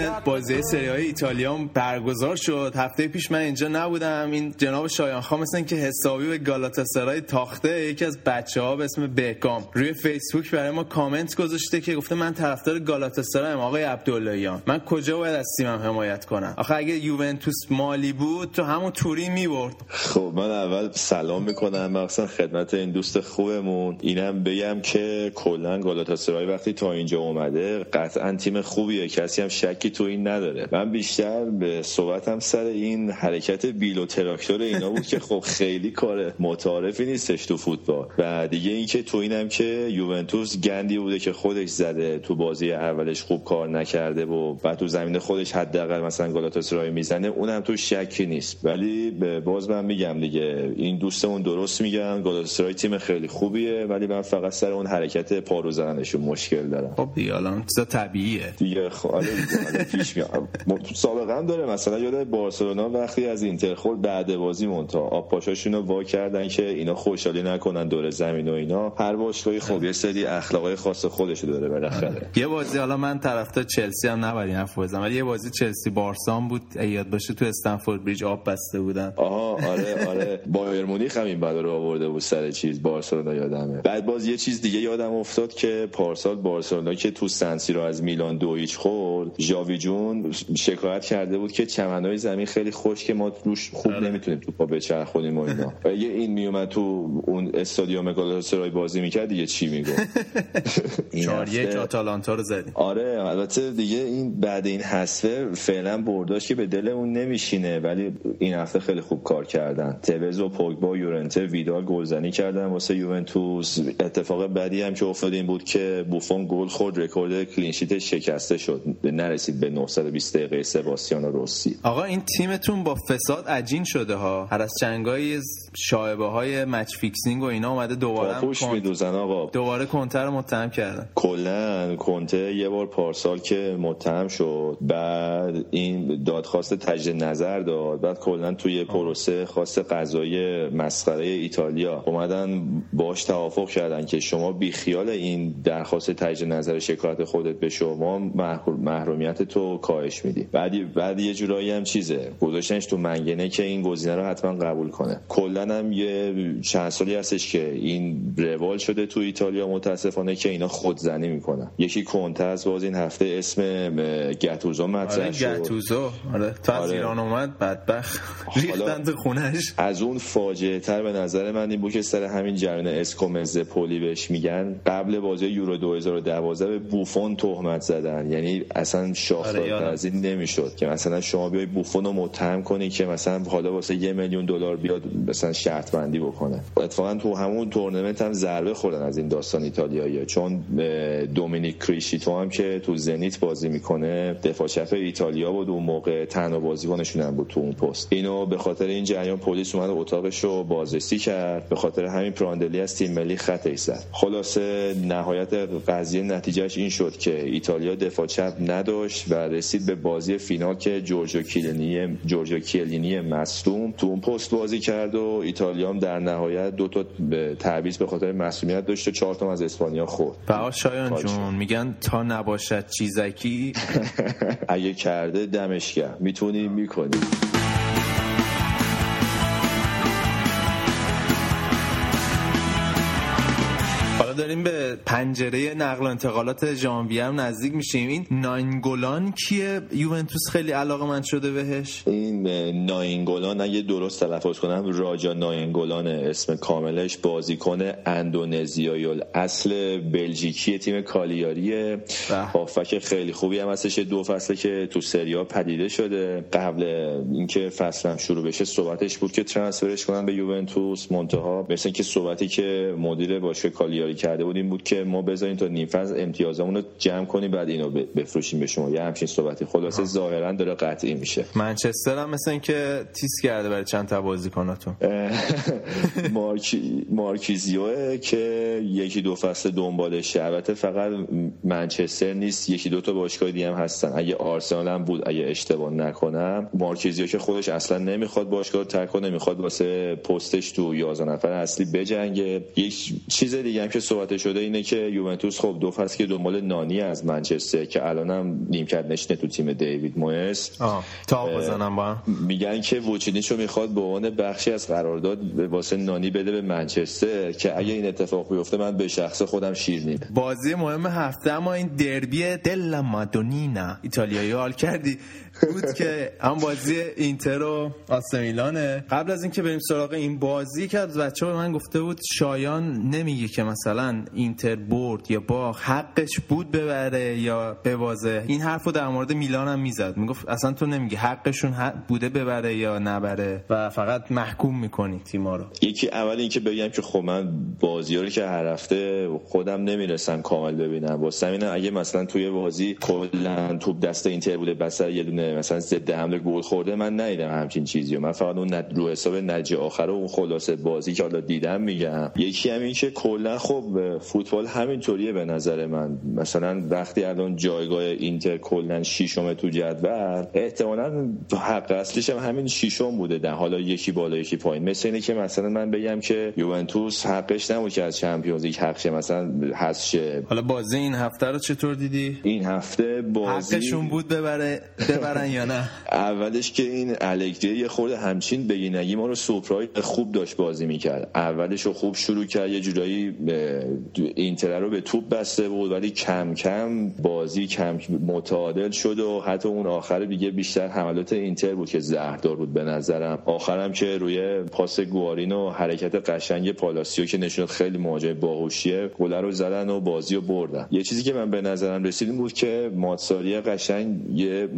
بازی سری های ایتالیا برگزار شد. هفته پیش من اینجا نبودم. این جناب شایان خان مثلا که حسابی به گالاتاسرای تاخته یکی از بچه ها به اسم بهکام روی فیسبوک برای ما کامنت گذاشته که گفته من طرفدار گالاتاسرایم آقای عبداللهیان. من کجا باید از تیمم حمایت کنم؟ آخه اگه یوونتوس مالی بود تو همون توری می‌برد. خب من اول سلام می‌کنم. مخصوصا خدمت این دوست خوبمون. اینم بگم که کلا گالاتاسرای وقتی تا اینجا اومده قطعا تیم خوبیه. کسی هم شکی این نداره. من بیشتر به صحبتم سر این حرکت بیل و تراکتور اینا بود که خب خیلی کار متعارفی نیستش تو فوتبال. و دیگه اینکه تو اینم که یوونتوس گندی بوده که خودش زده تو بازی اولش خوب کار نکرده و بعد تو زمین خودش حداقل مثلا گالاتاسرای می‌زنه اونم تو شکی نیست. ولی به- باز من میگم دیگه این دوستمون درست میگن گالاتاسرای تیم خیلی خوبیه ولی من فقط سر اون حرکت پارو زدنشون مشکل دارم. خب دیگه الان طبیعیه. دیگه خب آره آره. پیش میاد. هم داره. مثلا یاد بارسلونا وقتی از اینتر خورد بعد بازی مونتا آب پاشاشون رو وا کردن که اینا خوشحالی نکنن دور زمین و اینا. هر باشگاهی خب یه سری اخلاقای خاص خودش داره بالاخره. یه بازی حالا من طرفدار چلسی هم نبریم حرف بزنم ولی یه بازی چلسی بارسان بود. یاد باشه تو استنفورد بریج آب بسته بودن. آها آره آره. بایر مونیخ هم این بلا رو آورده بود سر چیز بارسلونا یادمه. بعد باز یه چیز دیگه یادم افتاد که پارسال بارسلونا که تو سنسی رو از میلان دو هیچ خورد ژاوی جون شکایت کرده بود که چمنهای زمین خیلی خوش که ما روش خوب نمی‌تونیم تو پا بچرخونیم و اینا. و اگه این میومد تو اون استادیوم گالاتاسرای بازی می‌کرد دیگه چی می‌گفت؟ این چهار یک آتالانتا رو زدیم. آره البته دیگه این بعد این حسفه فعلا برداشت که به دلمون نمیشینه ولی این هفته خیلی خوب کار کردن. توز و پوگبا یورنته ویدال گلزنی کردن واسه یوونتوس. اتفاق بعدی هم که افتاد این بود که بوفون گل خورد رکورد clean sheet شکسته شد. نرسید به 920 دقیقه سباستیانو روسی. آقا این تیمتون با فساد عجین شده ها. هر از چندگاهی شایبه های match fixing و اینا اومده دوباره کنت- میدوزن آقا. دوباره کنتر رو متهم کردن. کلا کنته یه بار پارسال که متهم شد. بعد این دادخواست تجدید نظر داد. بعد کلا توی پروسه خواست قضایی مسخره ایتالیا. اومدن باش توافق کردن که شما بیخیال این درخواست تجدید نظر شکایت خودت به شما شما محروم- محرومیت تو کاهش میدی. بعدی بعد یه جورایی هم چیزه. گذاشتنش تو منگنه که این گزینه رو حتما قبول کنه. کلا هم یه چند سالی هستش که این روال شده تو ایتالیا متاسفانه که اینا خودزنی می‌کنن. یکی کنته از باز این هفته اسم اه، گتوزو مطرح آره شد. گتوزو آره تا از آره. ایران اومد بدبخت. ریختن تو خونش. از اون فاجعه تر به نظر من این بود که سر همین جریان اسکومز پولی بهش میگن. قبل بازی یورو 2012 به بوفون تهمت زدن. یعنی اصلا آره،. از این نمی‌شد که مثلا شما بیای بوفون رو متهم کنی که مثلا حالا واسه یه میلیون دلار بیاد مثلا شرط بندی بکنه. اتفاقا تو همون تورنمنت هم ضربه خوردن از این داستان ایتالیایی چون دومینیک کریشیتو هم که تو زنیت بازی می‌کنه دفاع چپ ایتالیا بود اون موقع تنها بازیکنشون هم بود تو اون پست. اینو به خاطر این جریان پلیس اومد اتاقش رو بازرسی کرد. به خاطر همین پراندلی از تیم ملی خطش زد. خلاصه نهایت قضیه نتیجهش این شد که ایتالیا دفاع چپ نداشت و رسید به بازی فینال که جورجو کیه‌لینی جورجو کیه‌لینی مصدوم تو اون پست بازی کرد و ایتالیا هم در نهایت دو تا به تعویض به خاطر مصدومیت داشت و چهار تا از اسپانیا خورد. فقط شایان جون میگن تا نباشد چیزکی. اگه کرده دمش گرم. می‌تونی می‌کنی حالا داریم به پنجره نقل و انتقالات ژانویه هم نزدیک میشیم. این ناینگولان کیه؟ یوونتوس خیلی علاقه من شده بهش. این ناینگولان اگه درست تلفظ کنم راجا ناینگولان اسم کاملش بازیکن اندونزیایی اصل بلژیکی تیم کالیاریه به. هافک خیلی خوبی هم هستش. دو فصله که تو سریا پدیده شده. قبل اینکه فصلم شروع بشه صحبتش بود که ترانسفرش کنن به یوونتوس منتها. مثل اینکه صحبتی که مدیر باشگاه کالیاری کرده بود این بود که ما بذاریم تا نیم فصل امتیازمون رو جمع کنیم بعد اینو بفروشیم به شما. یه همچین صحبتی. خلاصه ظاهرا داره قطعی میشه. منچستر هم مثل اینکه تیس کرده برای چند تا بازیکناتون. مارکی... مارکیزیوه که یکی دو فصل دنبالش البته فقط منچستر نیست یکی دو تا باشگاه دیگه هم هستن. اگه آرسنال هم بود اگه اشتباه نکنم. مارکیزیو که خودش اصلا نمی‌خواد باشگاه ترک کنه می‌خواد واسه پستش تو 11 نفر اصلی بجنگه. یک چیز دیگه هم که صحبت شده اینه که یوونتوس خب دو فصل که دنبال نانی از منچستر که الانم نیمکت نشینه تو تیم دیوید مویس تا بزنم با میگن که ووچینیچو می‌خواد به عنوان بخشی از قرارداد به واسه نانی بده به منچستر که اگه این اتفاق بیفته من به شخص خودم شیرینی بازی مهم هفته اما این دربی دل مادونینا. ایتالیایی حال کردی. بود که هم بازی اینتر و آسه میلانه. قبل از اینکه بریم سراغ این بازی که از بچه به من گفته بود شایان نمیگه که مثلا اینتر برد یا باخ حقش بود ببره یا ببازه. این حرف رو در مورد میلان هم می‌زد. می‌گفت اصلا تو نمیگی حقشون حق بوده ببره یا نبره و فقط محکوم می‌کنی تیما رو. یکی اول اینکه بگم که خب من بازی که هر هفته خودم نمی‌رسم کامل ببینم. همینه اگه مثلا توی بازی کلا توپ دست اینتر بوده بسر یه دونه مثلا ضد حمله گل خورده من ندیدم همچین چیزی. و من فقط اون نت- رو حساب نتیجه آخر و اون خلاصه بازی که حالا دیدم میگم. یکی هم این که کلا خب فوتبال همینطوریه به نظر من. مثلا وقتی الان جایگاه اینتر کلا ششم تو جدول احتمالاً حق اصلیش هم همین ششم بوده در حالا یکی بالا یکی پایین. مثل اینه که مثلا من بگم که یوونتوس حقش نبود که از چمپیونز لیگ حقش مثلا شه. حالا بازی این هفته رو چطور دیدی؟ این هفته بازی حقشون بود ببره ببرن یا نه؟ اولش که این الگری یه خورده همچین بگینگی ما رو سپرای خوب داشت بازی می‌کرد. اولش رو خوب شروع کرد یه جورایی اینتر رو به توپ بسته بود ولی کم کم بازی کم متعادل شد و حتی اون آخر دیگه بیشتر حملات اینتر بود که زهردار بود به نظرم. آخرم که روی پاس گوارین و حرکت قشنگ پالاسیو که نشون خیلی مواجه باهوشیه گل رو زدن و بازی رو بردن. یه چیزی که من به نظرم رسید بود که ماتساری قشنگ یه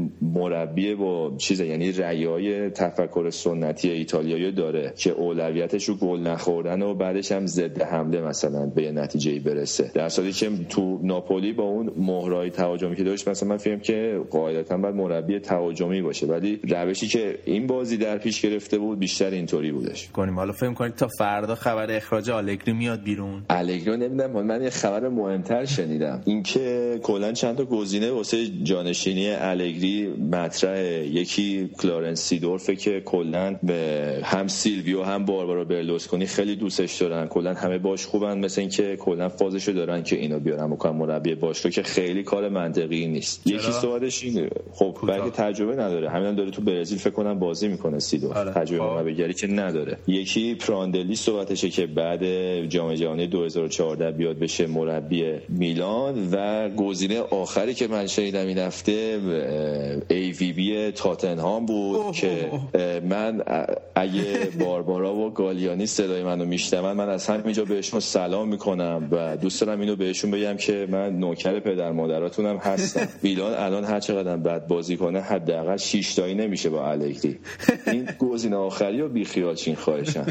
مربی با چیز یعنی رأیای تفکر سنتی ایتالیایی داره که اولویتش رو گل نخوردن و بعدش هم ضد حمله مثلا به یه نتیجه برسه. در صورتی که تو ناپولی با اون مهرای تهاجمی که داشت مثلا من فکرم که قاعدتا باید مربی تهاجمی باشه ولی روشی که این بازی در پیش گرفته بود بیشتر اینطوری بودش. کنیم. حالا فکر کنید تا فردا خبر اخراج آلگری میاد بیرون. الگری نمی‌دونم من یه خبر مهمتر شنیدم. اینکه کلا چند تا گزینه واسه جانشینی الگری مطرحه یکی کلارنس سیدورفه که کلا به هم سیلویو هم باربارا برلوسکونی خیلی دوستش دارن. کلا همه باش خوبن مثل اینکه که کلا فازشو دارن که اینو بیارن بکنن مربی باشگاه که خیلی کار منطقی نیست. یکی صحبتش اینه. خب برای تجربه نداره. همین هم داره تو برزیل فکر کنم بازی می‌کنه سیدو آره. تجربه خب. مربیگری که نداره. یکی پراندلی صحبتشه که بعد جام جهانی 2014 بیاد بشه مربی میلان و گزینه آخری که من شنیدم این هفته بی تاتنهام بود اوه، که اوه، من اگه باربارا و گالیانی صدای منو میشنون من از همینجا بهشون سلام می‌کنم و دوست دارم اینو بهشون بگم که من نوکر پدر مادراتونم هستم. میلان الان هر چقدر بد بازی کنه حداقل 6 تایی نمیشه با الگری. این گزینه آخری رو بیخیال چین خواهشم.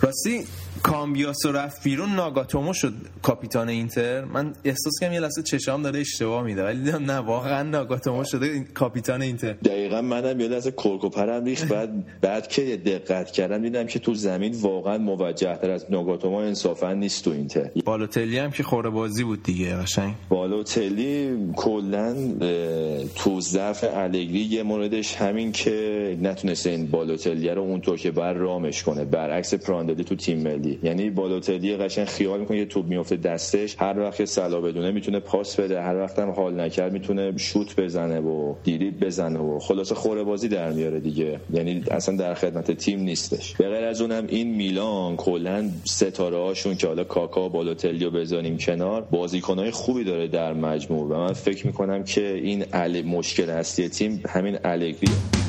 راستی کامبیاسو رفت بیرون ناگاتومو شد کاپیتان اینتر. من احساس کنم یه لحظه چشام داره اشتباه میده ولی نه واقعا ناگاتومو شده کاپیتان اینتر. دقیقا منم یه لحظه کرک و پرم ریخت بعد بعد که دقت کردم دیدم که تو زمین واقعا موجه تر از ناگاتوما انصافا نیست تو اینتر. بالوتلی هم که خوره بازی بود دیگه قشنگ. بالوتلی کلا تو ضعف الگری یه موردش همین که نتونسته این بالوتلی رو اونطور که بر رامش کنه. برعکس پراندلی تو تیم ملی. یعنی بالوتلی قشنگ خیال می‌کنه یه توپ میفته دستش هر وقت که سلا بدونه می‌تونه پاس بده هر وقت هم حال نکرد می‌تونه شوت بزنه و دیریب بزنه. و خلاصه خوره بازی در میاره دیگه. یعنی اصلا در خدمت تیم نیستش. به غیر از اونم این میلان کلا ستاره هاشون که حالا کاکا و بالوتلی رو بذاریم کنار بازیکنهای خوبی داره در مجموع و من فکر می‌کنم که این ال... مشکل اصلی تیم همین الگریه.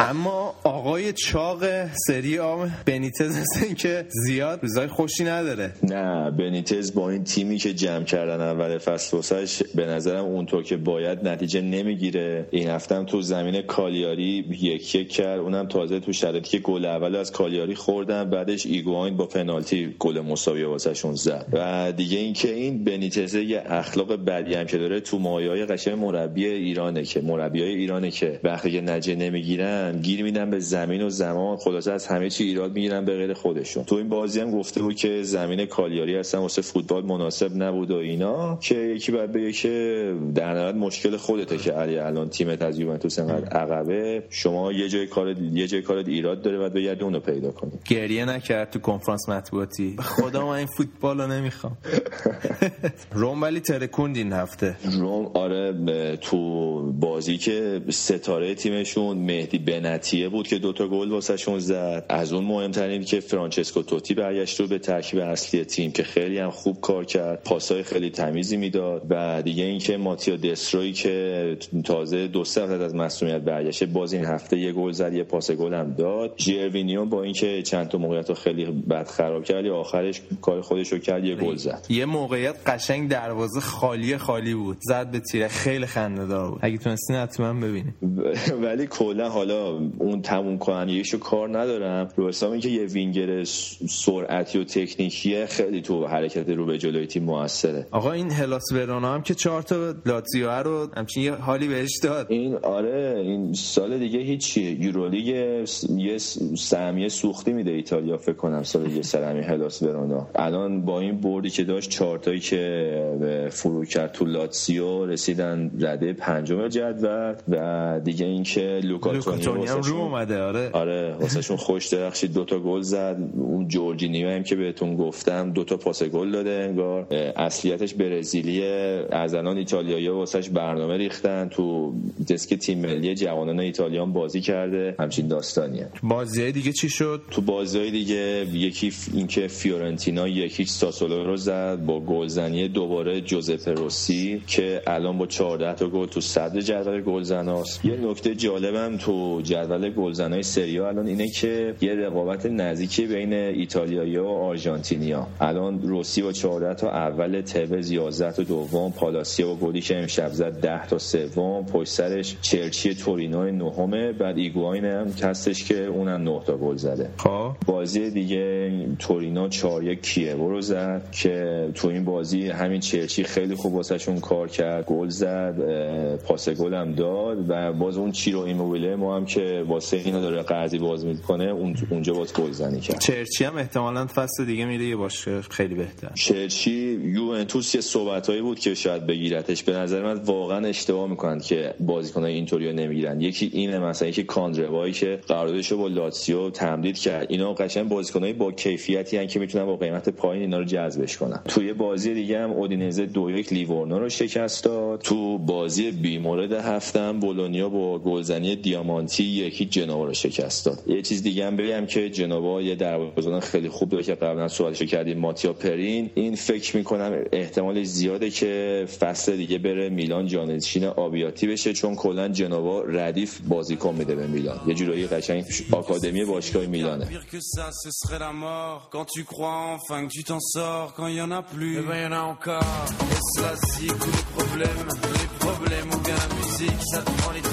اما آقای چاق سری آم بنیتز این که زیاد روزای خوشی نداره. نه بنیتز با این تیمی که جمع کردن اول فصل واسش به نظرم اونطور که باید نتیجه نمی‌گیره. این هفتم تو زمین کالیاری یک یک کرد اونم تازه تو شرایطی که گل اول از کالیاری خوردن بعدش ایگواین با پنالتی گل مساوی واسهشون زد. و دیگه اینکه این بنیتز یه اخلاق بدی هم که داره تو مایه‌های قشنگ مربی ایرانه که مربیای ایرانه که وقتی که نتیجه نمی‌گیرن گیر میدن به زمین و زمان. خلاصه از همه چی ایراد می‌گیرن به غیر خودشون. تو این بازی هم گفته بود که زمین کالیاری اصلا واسه فوتبال مناسب نبود و اینا. که یکی بعد بگه که در نهایت مشکل خودته که علی الان تیمت از یوونتوس انقدر عقبه. شما یه جای کار یه جای کارت ایراد داره بعد بگردی اونو پیدا کنی. گریه نکرد تو کنفرانس مطبوعاتی. خدا من این فوتبال رو نمی‌خوام. روم ولی ترکوند این هفته. روم آره تو بازی که ستاره تیمشون مهدی بنتیه بود که دوتا گل واسهشون زد. از اون مهمترین که فرانچسکو توتی برگشت رو به ترکیب اصلی تیم که خیلی هم خوب کار کرد پاسای خیلی تمیزی می‌داد و دیگه اینکه ماتیا دستروی که تازه دو سه از مصدومیت برگشته باز این هفته یه گل زد یه پاس گل هم داد. ژروینیو با اینکه چند تا موقعیت رو خیلی بد خراب کرد آخرش کار خودش رو کرد یه گل زد. یه موقعیت قشنگ دروازه خالی خالی بود. زد به تیره خیلی خنده دار بود. اگه تونستین حتما ببینید ولی کلا حالا اون تموم کنندگیشو کار ندارم. رو حساب اینکه یه وینگر سرعتی و تکنیکیه خیلی تو حرکت رو به جلوی تیم موثره. آقا این هلاس ورونا هم که چهار تا لاتزیو رو همچین یه حالی بهش داد. این آره این سال دیگه هیچی. یورولیگ یه سهمیه سوختی میده ایتالیا فکر کنم سال دیگه سر همین هلاس ورونا الان با این بردی که داشت چهارتایی که فرو کرد تو لاتسیو رسیدن رده پنجم جدول و دیگه اینکه لوکاتونی لوکاتونی هم رو اومده آره. آره واسهشون خوش درخشید دوتا گل زد. اون جورجینیو هم که بهتون گفتم دوتا پاس گل داده انگار. اصلیتش برزیلیه. از الان ایتالیایی واسهش برنامه ریختن. تو دسک تیم ملی جوانان ایتالیا بازی کرده. همچین داستانیه. بازی دیگه چی شد؟ تو بازی دیگه یکی اینکه فیورنتینا یکی ساسولو رو زد با گلزنی دوباره جوزپه روسی که الان با 14 تا گل تو صدر جدول گلزناست. یه نکته جالبم تو جدول گلزنای سریا الان اینه که یه رقابت نزدیکی بین ایتالیایی و آرژانتینیا الان روسی با 14 تا اول توز 11 تا دوم پالاسیا با گلی که امشب زد 10 تا سوم. پشت سرش چرچی تورینو نهمه. بعد ایگواین هم هستش که اونم 9 تا گل زده. خب. بازی دیگه تورینو 4 1 کیوو رو زد که تو این بازی همین چرچی خیلی خوب واسهشون کار کرد. گل زد پاس گل هم داد و باز اون چیرو ایموبیله ما هم که واسه اینا داره قرضی باز می‌کنه اون اونجا باز گلزنی کرد. چرچی هم احتمالاً فصل دیگه میره یه باشه خیلی بهتر. چلسی یوونتوس یه صحبتایی بود که شاید بگیرتش. به نظر من واقعا اشتباه می‌کنن که بازیکنای اینطوری رو نمی‌گیرن یکی اینه مثلا یکی کاندروایی که قراردادش رو با لاتسیو تمدید کرد. اینا قشنگ بازیکنای با کیفیتی هن که می‌تونن با قیمت پایین اینا رو جذبش کنن. توی بازی دیگه هم اودینزه دو یک لیورنو رو شکست داد. تو بازی بی مورد هفتم بولونیا با گلزنی دیامانتی یکی جنوا رو شکست داد. یه چیز دیگه هم بگم که جنوا یه دروازه‌بان خیلی خوب داره که قبلا صحبتش کردیم ماتیا پرین. این فکر می‌کنم احتمال زیاده که فصل دیگه بره میلان جانشین آبیاتی بشه چون کلا جنوا ردیف بازیکن میده به میلان. یه جورایی قشنگ آکادمی باشگاه میلانه.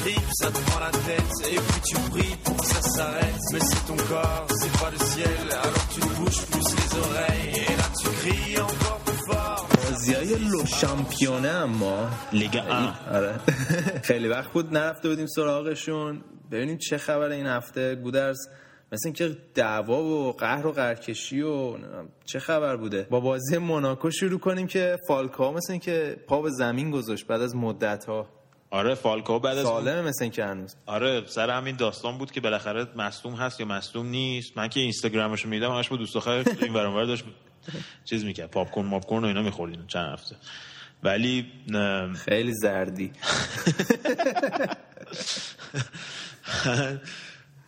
grippe, ça te prend la tête Et puis tu pries pour que ça s'arrête. Mais c'est ton corps, c'est pas le ciel Alors tu bouges plus les oreilles. Et là tu cries encore plus لو شامپیونه اما. لیگ آ آره. خیلی وقت بود نرفته بودیم سراغشون. ببینیم چه خبره این هفته. گودرز مثل اینکه دعوا و قهر و قرکشی و چه خبر بوده؟ با بازی موناکو شروع کنیم که فالکا مثل اینکه پا به زمین گذاشت بعد از مدت ها آره فالکاو بعد از اون- سالمه مثل اینکه هنوز. آره سر همین داستان بود که بالاخره مصدوم هست یا مصدوم نیست. من که اینستاگرامش رو میدم همش با دوست دختر این ور اون ور داشت چیز می‌کرد پاپ کورن ماپ کورن و اینا می‌خورد اینو چند هفته. ولی خیلی زردی.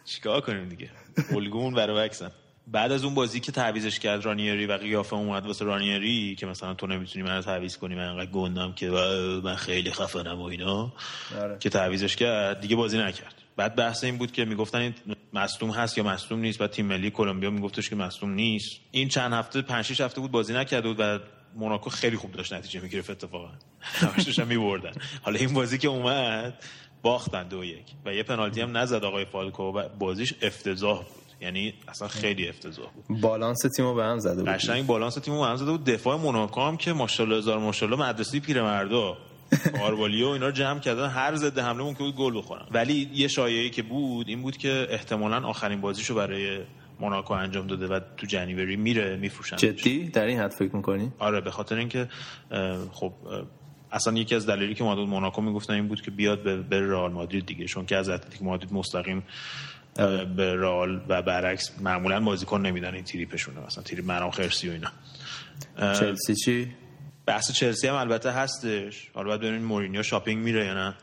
چیکار کنیم دیگه؟ الگون برای وکسن بعد از اون بازی که تعویزش کرد رانیری و قیافه اومد واسه رانیری که مثلا تو نمی‌تونی منو تعویز کنی من انقدر گندم که و- من خیلی خفنم و اینا آره. که تعویزش کرد دیگه بازی نکرد. بعد بحث این بود که می‌گفتن این مصدوم هست یا مصدوم نیست بعد تیم ملی کلمبیا میگفتش که مصدوم نیست. این چند هفته 5 6 هفته بود بازی نکرده بود و موناکو خیلی خوب داشت نتیجه می‌گرفت اتفاقا. همش داشتن میبردن. حالا این بازی که اومد باختن دو یک. و یه پنالتی هم نزد آقای فالکو و بازیش افتضاح بود. یعنی اصلا خیلی افتضاح بود. بالانس تیمو به هم زده بود. قشنگ بالانس تیمو به هم زده بود. دفاع موناکو هم که ماشاءالله هزار ماشاءالله مدرسه پیرمردا. آروالیو اینا رو جمع کردن. هر ضد حمله ممکن بود گل بخورن. ولی یه شایعه که بود این بود که احتمالاً آخرین بازیشو برای موناکو انجام داده و تو جنیوری میره میفروشن جدی؟ در این حد فکر می‌کنی؟ آره به خاطر اینکه خب اصلا یکی از دلایلی که بود موناکو می‌گفتن این بود که بیاد به رئال مادرید دیگه. چون که از اتلتیک مادرید مستقیم به رئال و برعکس معمولا بازیکن نمیدن این تریپشونه مثلا تریپ مرام خرسی و اینا. چلسی چی؟ بحث چلسی هم البته هستش. حالا باید ببینیم مورینیو shopping میره یا نه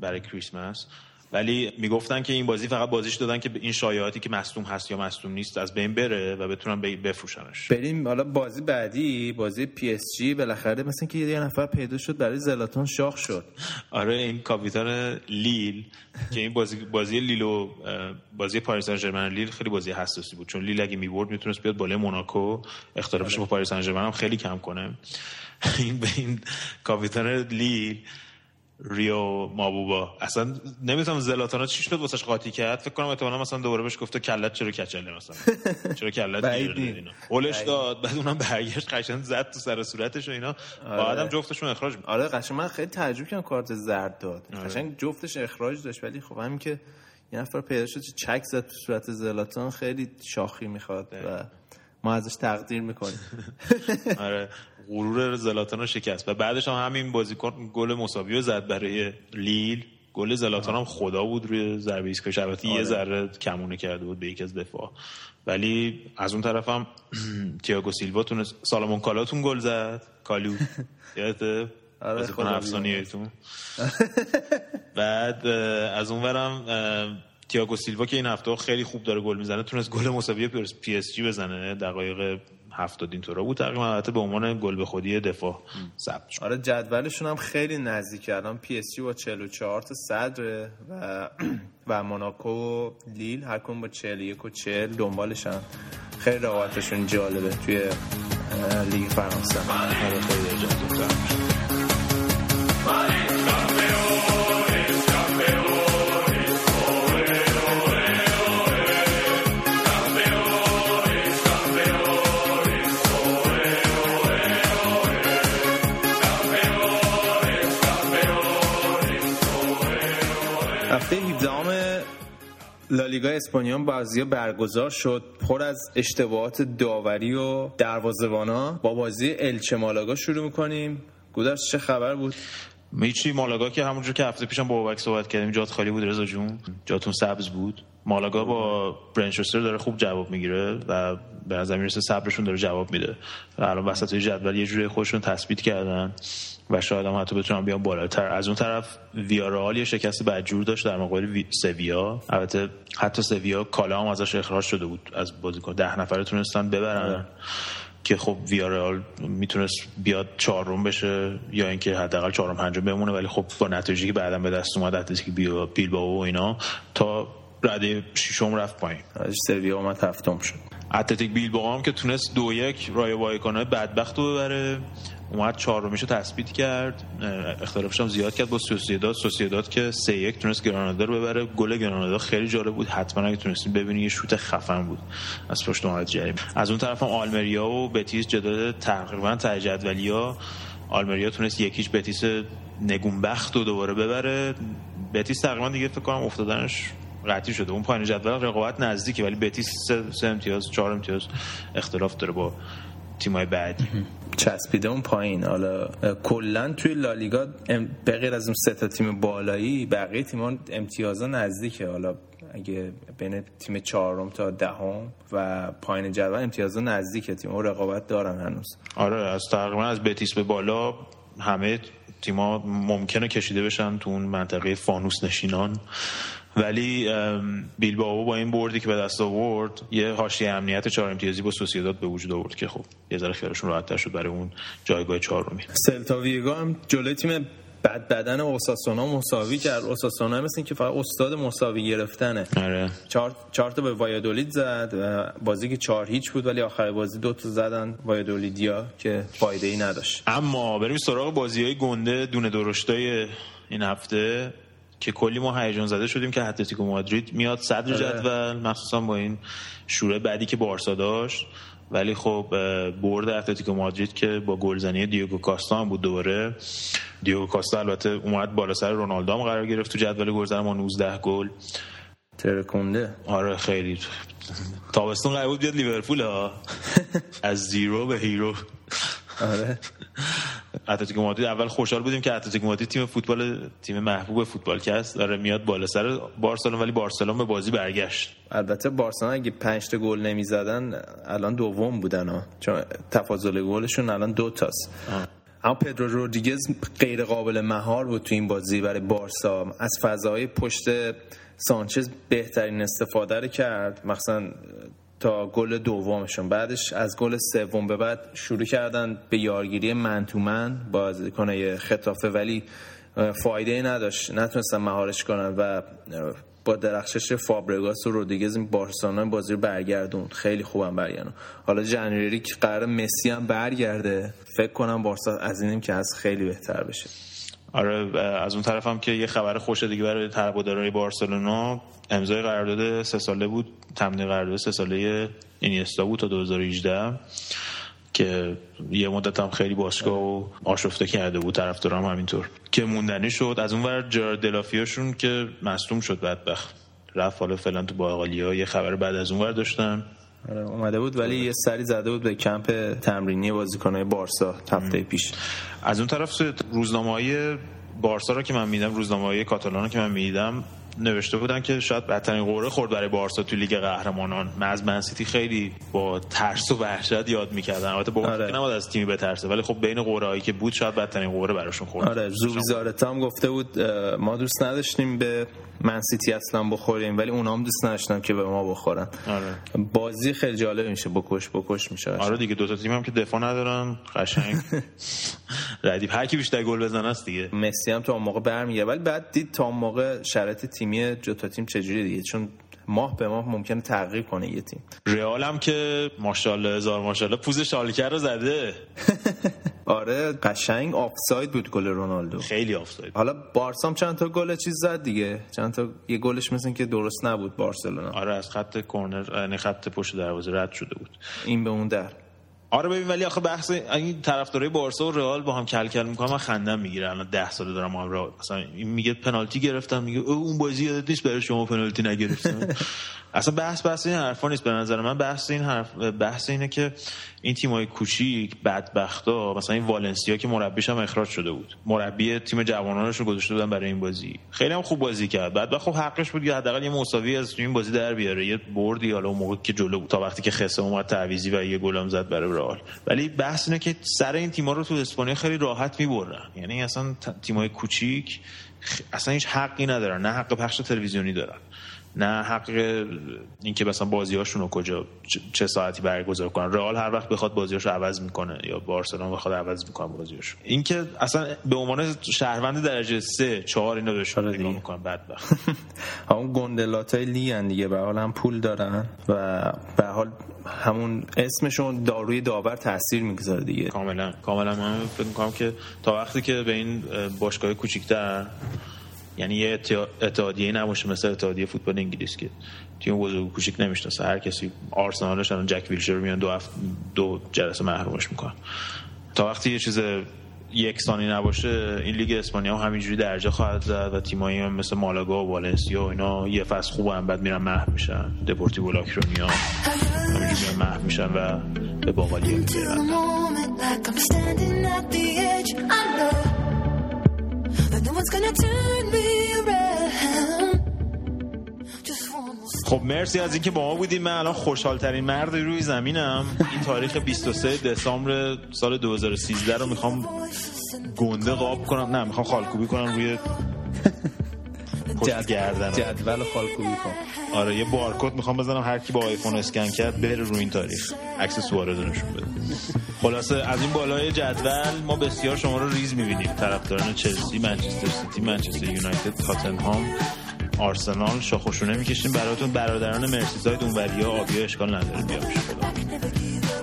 برای کریسمس. ولی می‌گفتن که این بازی فقط بازیش دادن که به این شایعاتی که مصدوم هست یا مصدوم نیست از بین بره و بتونن بفروشنش. بریم حالا بازی بعدی بازی پی اس جی. بالاخره مثل که یه نفر پیدا شد برای زلاتان شاخ شد. آره این کاپیتان لیل که این بازی بازی لیل و بازی پاریس سن ژرمن لیل خیلی بازی حساسی بود. چون لیل اگه می‌برد می‌تونست بیاد بالای موناکو. اختلافش با پاریس سن هم خیلی کم کنه. این به این کاپیتان لیل ریو مابوبا. اصلا نمی‌تونم زلاتانا چی شد واسش قاطی کرد. فکر کنم احتمالاً مثلا دوباره بهش گفته کلت چرا کچله مثلا. چرا کلت اینا هولش داد. بعد اونم برگشت قشنگ زد تو سر صورتش و اینا. بعدم جفتشون اخراج می‌کنن. آره قشنگ من خیلی تعجب کردم کارت زرد داد. قشنگ جفتش اخراج داشت ولی خب همین که یه نفر پیدا شد چک زد تو صورت زلاتان خیلی شاخی می‌خواد و ما ازش تقدیر می‌کنیم. آره غرور زلاتان رو شکست. و بعدش هم همین بازیکن گل مساوی رو زد برای لیل. گل زلاتان هم خدا بود روی ضربه ایستگاهی البته یه ذره کمونه کرده بود به یکی از دفاع. ولی از اون طرف هم تییاگو سیلوا تونست سالامون کالاتون گل زد. کالو. یادته؟ آره، بازیکن افسانه‌ایتون بعد از اون ورم تییاگو سیلوا که این هفته خیلی خوب داره گل می‌زنه تونست گل مساوی پی اس جی بزنه. دقایق هفتاد اینطورا بود. تقریبا البته به عنوان گل به خودی دفاع ثبت شد. آره جدولشون هم خیلی نزدیک. الان پی اس جی با 44 تا صدره و و موناکو و لیل هر کدوم با 41 و 40 دنبالشن خیلی رقابتشون جالبه توی لیگ فرانسه. آره، خیلی جالب. هفته 17 ام لالیگا اسپانیا بازی برگزار شد. پر از اشتباهات داوری و دروازه‌بانا. با بازی الچه مالاگا شروع می‌کنیم. گودرز چه خبر بود؟ میچی مالاگا که همونجور که هفته پیشم با بابک صحبت کردیم جات خالی بود رضا جون. جاتون سبز بود. مالاگا با برنچستر داره خوب جواب می‌گیره و به نظر می‌رسه صبرشون داره جواب میده. الان وسط جدول یه جوری خودشون تثبیت کردن. و شاید هم حتی بتونن بیان بالاتر. از اون طرف ویارال یه شکست بدجور داشت در مقابل وی- سویا. البته حتی سویا کالا هم ازش اخراج شده بود از بازیکن. ده نفره تونستن ببرن. که خب ویارال می‌تونست بیاد چهارم بشه یا اینکه حداقل چهارم پنجم بمونه. ولی خب با نتایجی که بعدا به دست اومد اتلتیک بیل- بیلبائو و اینا تا رده ششم رفت پایین. از سویا اومد هفتم شد. اتلتیک بیلبائو هم که تونست دو یک رای وایکانه بدبخت رو ببره. اومد چهارمیشو تثبیت کرد اختلافش هم زیاد کرد با سوسیداد. سوسیداد که سه یک تونست گرانادا رو ببره. گل گرانادا خیلی جالب بود. حتما اگه تونستین ببینید یه شوت خفن بود از پشت محمد جریمه. از اون طرف هم آلمریا و بتیس جدال تقریبا ته جدولیا. آلمریا تونست یکیش بتیس نگونبخت رو دوباره ببره. بتیس تقریبا دیگه فکر کنم افتادنش قطعی شده. اون پایین جدول رقابت نزدیکه ولی بتیس سه, سه امتیاز چهار امتیاز اختلاف داره با تیمای بعدی. چسبیده اون پایین. حالا کلا توی لالیگا ام- به غیر از اون سه تا تیم بالایی بقیه تیمان امتیازا نزدیکه. حالا اگه بین تیم چهارم تا دهم و پایین جدول امتیازا نزدیکه. تیم رقابت دارن هنوز. آره از تقریبا از بتیس به بالا همه تیما ممکنه کشیده بشن تو اون منطقه فانوس نشینان. ولی ام، بیلبائو با این بردی که به دست آورد یه حاشیه امنیت چهار امتیازی با سوسیداد به وجود آورد که خب یه ذره خیالشون راحت‌تر شد برای اون جایگاه چهارمی. سلتا ویگو هم جلوی تیم بد بدن اوساسونا مساوی کرد. اوساسونا مثل این که فقط استاد مساوی گرفتنه. آره. چهار چهار تا به وایادولید زد و بازی که چهار هیچ بود ولی آخر بازی دو تا زدن وایادولیدیا که فایده ای نداشت. اما بریم سراغ بازی های گنده دونه درشتای این هفته. که کلی ما هیجان زده شدیم که اتلتیکو مادرید میاد صدر جدول مخصوصا با این شوره بعدی که بارسا داشت. ولی خب برد اتلتیکو مادرید که با گلزنی دیگو کاستا هم بود دوباره. دیگو کاستا البته اومد بالا سر رونالدو هم قرار گرفت تو جدول گلزنا با 19 گل. ترکونده. آره خیلی. تابستون قرار بود بیاد لیورپول ها. از zero به hero. آره. اتلتیکو مادرید اول خوشحال بودیم که اتلتیکو مادرید تیم فوتبال تیم محبوب فوتبال کست داره میاد بالا سر بارسلون ولی بارسلون به بازی برگشت. البته بارسلون اگه پنج تا گل نمی‌زدن الان دوم بودن ها. چون تفاضل گلشون الان دو تاست. اما پدرو رودریگز غیر قابل مهار بود تو این بازی برای بارسا. از فضای پشت سانچز بهترین استفاده رو کرد. مثلا تا گل دومشون. بعدش از گل سوم به بعد شروع کردن به یارگیری من تو من بازیکن خطافه. ولی فایده ای نداشت. نتونستن مهارش کنن و با درخشش فابرگاس و رودریگز این بارسلونا بازی رو برگردون. خیلی خوبم برگردون. حالا جنریری که قرار مسی هم برگرده. فکر کنم بارسا از اینیم که از خیلی بهتر بشه. آره از اون طرف هم که یه خبر خوش دیگه برای طرفدارای بارسلونا. امضای قرارداد سه ساله بود تمدید قرارداد سه ساله اینیستا بود تا 2018 که یه مدت هم خیلی باشگاه و آشفته کرده بود طرفدارام همینطور. که موندنی شد از اون ور جرارد دلافیاشون که مصدوم شد بدبخت. رفت حالا فعلا تو باقالیا یه خبر بعد از اون ور داشتن. آره اومده بود ولی یه سری زده بود به کمپ تمرینی بازیکنهای بارسا هفته پیش. از اون طرف روزنامه های بارسا رو که من میدم روزنامه های کاتالان رو که من میدم نوشته بودن که شاید بدترین قوره خورد برای بارسا تو لیگ قهرمانان. من از منسیتی خیلی با ترس و وحشت یاد می‌کردن. البته با آره. نباید از تیمی بترسه ولی خب بین قوره هایی که بود شاید بدترین قوره براشون خورد. آره زوبیزارتا هم گفته بود ما دوست نداشتیم به منسیتی اصلا بخوریم ولی اونا هم دوست نداشتن که به ما بخورن. آره. بازی خیلی جالب میشه بکش بکش میشه. آره دیگه دو تا تیم هم که دفاع ندارن قشنگ. ردیف هر کی بیشتر گل بزنه است دیگه. مسی هم تا اون موقع برمیگه ولی بعد دید تا اون موقع شرایط تیمی جتا تیم چجوری دیگه؟ چون ماه به ماه ممکنه تغییر کنه یه تیم. رئال هم که ماشاءالله هزار ماشاءالله پوز شالکر رو زده. آره قشنگ آفساید بود گل رونالدو. خیلی آفساید. حالا بارسا هم چند تا گل چیز زد دیگه؟ چند تا یه گلش مثل که درست نبود بارسلونا. آره از خط کرنر یعنی خط پشت دروازه رد شده بود. این به اون در. آره ببین ولی آخه بحث این طرفدارای بارسا و رئال با هم کل کل می‌کنم من خندم می‌گیره الان 10 ساله دارم هم مثلا میگه پنالتی گرفتم میگه او اون بازی یادت نیست برای شما پنالتی نگرفتم. اصلا بحث بحث این حرفا نیست به نظر من. بحث این حرف بحث اینه که این تیمای کوچیک بدبختا مثلا این والنسیا که مربیش هم اخراج شده بود. مربی تیم جوانانش رو گذاشته بودن برای این بازی. خیلی هم خوب بازی کرد. بعد خب حقش بود یا حداقل یه مساوی از این بازی در بیاره. یه بردی حالا اون موقع که جلو بود. تا وقتی که خسه اومد تعویضی و یه گلم زد برای رئال. ولی بحث اینه که سر این تیم‌ها رو تو اسپانیا خیلی راحت می‌برن. یعنی اصلا تیمای کوچیک اصلا هیچ حقی ندارن. نه حق پخش تلویزیونی دارن. نه حق اینکه مثلا بازیاشون رو کجا چه- ساعتی برگزار کنن. رئال هر وقت بخواد بازیاشو عوض می‌کنه یا بارسلون بخواد عوض می‌کنه بازیاشو اینکه اصلا به عنوان شهروند درجه سه چهار اینا بهشون آره نگاه. می‌کنن بدبخت. همون گندلات های لیگن دیگه به حال هم پول دارن و به حال همون اسمشون داروی داور تاثیر می‌گذاره دیگه. کاملا کاملا من فکر می‌کنم که تا وقتی که به این اه، باشگاه کوچیک‌تر یعنی یه اتحا- اتحادیه نباشه مثل اتحادیه فوتبال انگلیس که تیم بزرگ کوچیک نمی‌شناسه. هر کسی آرسنالش الان جک ویلشر میان دو هفت دو جلسه محرومش می‌کنن. تا وقتی یه چیز یکسانی نباشه این لیگ اسپانیا هم همینجوری درجه خواهد زد و تیمایی مثل مالاگا و والنسیا و اینا یه فصل خوب هم بعد میرن محو میشن. دپورتیو لاکرونیا همینجوری محو میشن و به باقالی میرن. خب مرسی از اینکه با ما بودیم. من الان خوشحال ترین مرد روی زمینم. این تاریخ 23 دسامبر سال 2013 رو می‌خوام گنده قاب کنم. نه می‌خوام خالکوبی کنم روی پشت گردن جدول خالکوبی کن آره یه بارکد می‌خوام بزنم هر کی با آیفون اسکن کرد بره روی این تاریخ. عکس سوارز رو نشون بده. خلاصه از این بالای جدول ما بسیار شما رو ریز می‌بینیم. طرفداران چلسی منچستر سیتی منچستر یونایتد تاتنهام آرسنال. شاخوشونه می‌کشیم براتون. برادران مرسیساید اونوریا آبیا اشکال نداره. بیا. پیش خدا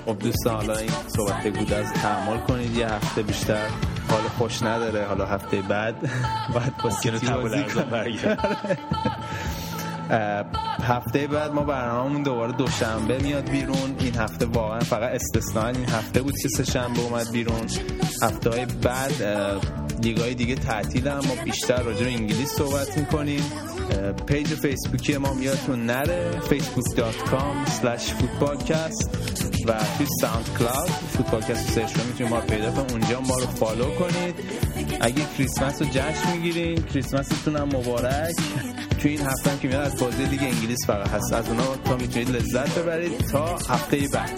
خب دوستان حالا این صحبت گودرز تحمل کنید. یه هفته بیشتر حال خوش نداره. حالا هفته بعد بعد با سیتی بازی هفته بعد ما برنامه‌مون دوباره دوشنبه میاد بیرون. این هفته واقعا فقط استثنا این هفته بود که سه شنبه اومد بیرون. هفته های بعد لیگای دیگه تعطیل هم ما بیشتر راجع به انگلیس صحبت می‌کنیم. page فیسبوکی ما یادتون نره. facebook.com slash footballcast و توی SoundCloud فوتبالکست رو search می‌تونید ما پیدا کنید. اونجا ما رو follow کنید. اگه کریسمس رو جشن می‌گیرین کریسمستون هم مبارک. توی این هفته هم که میاد از بازی لیگ انگلیس فقط هست. از اونا تا می‌تونید لذت ببرید تا هفته بعد.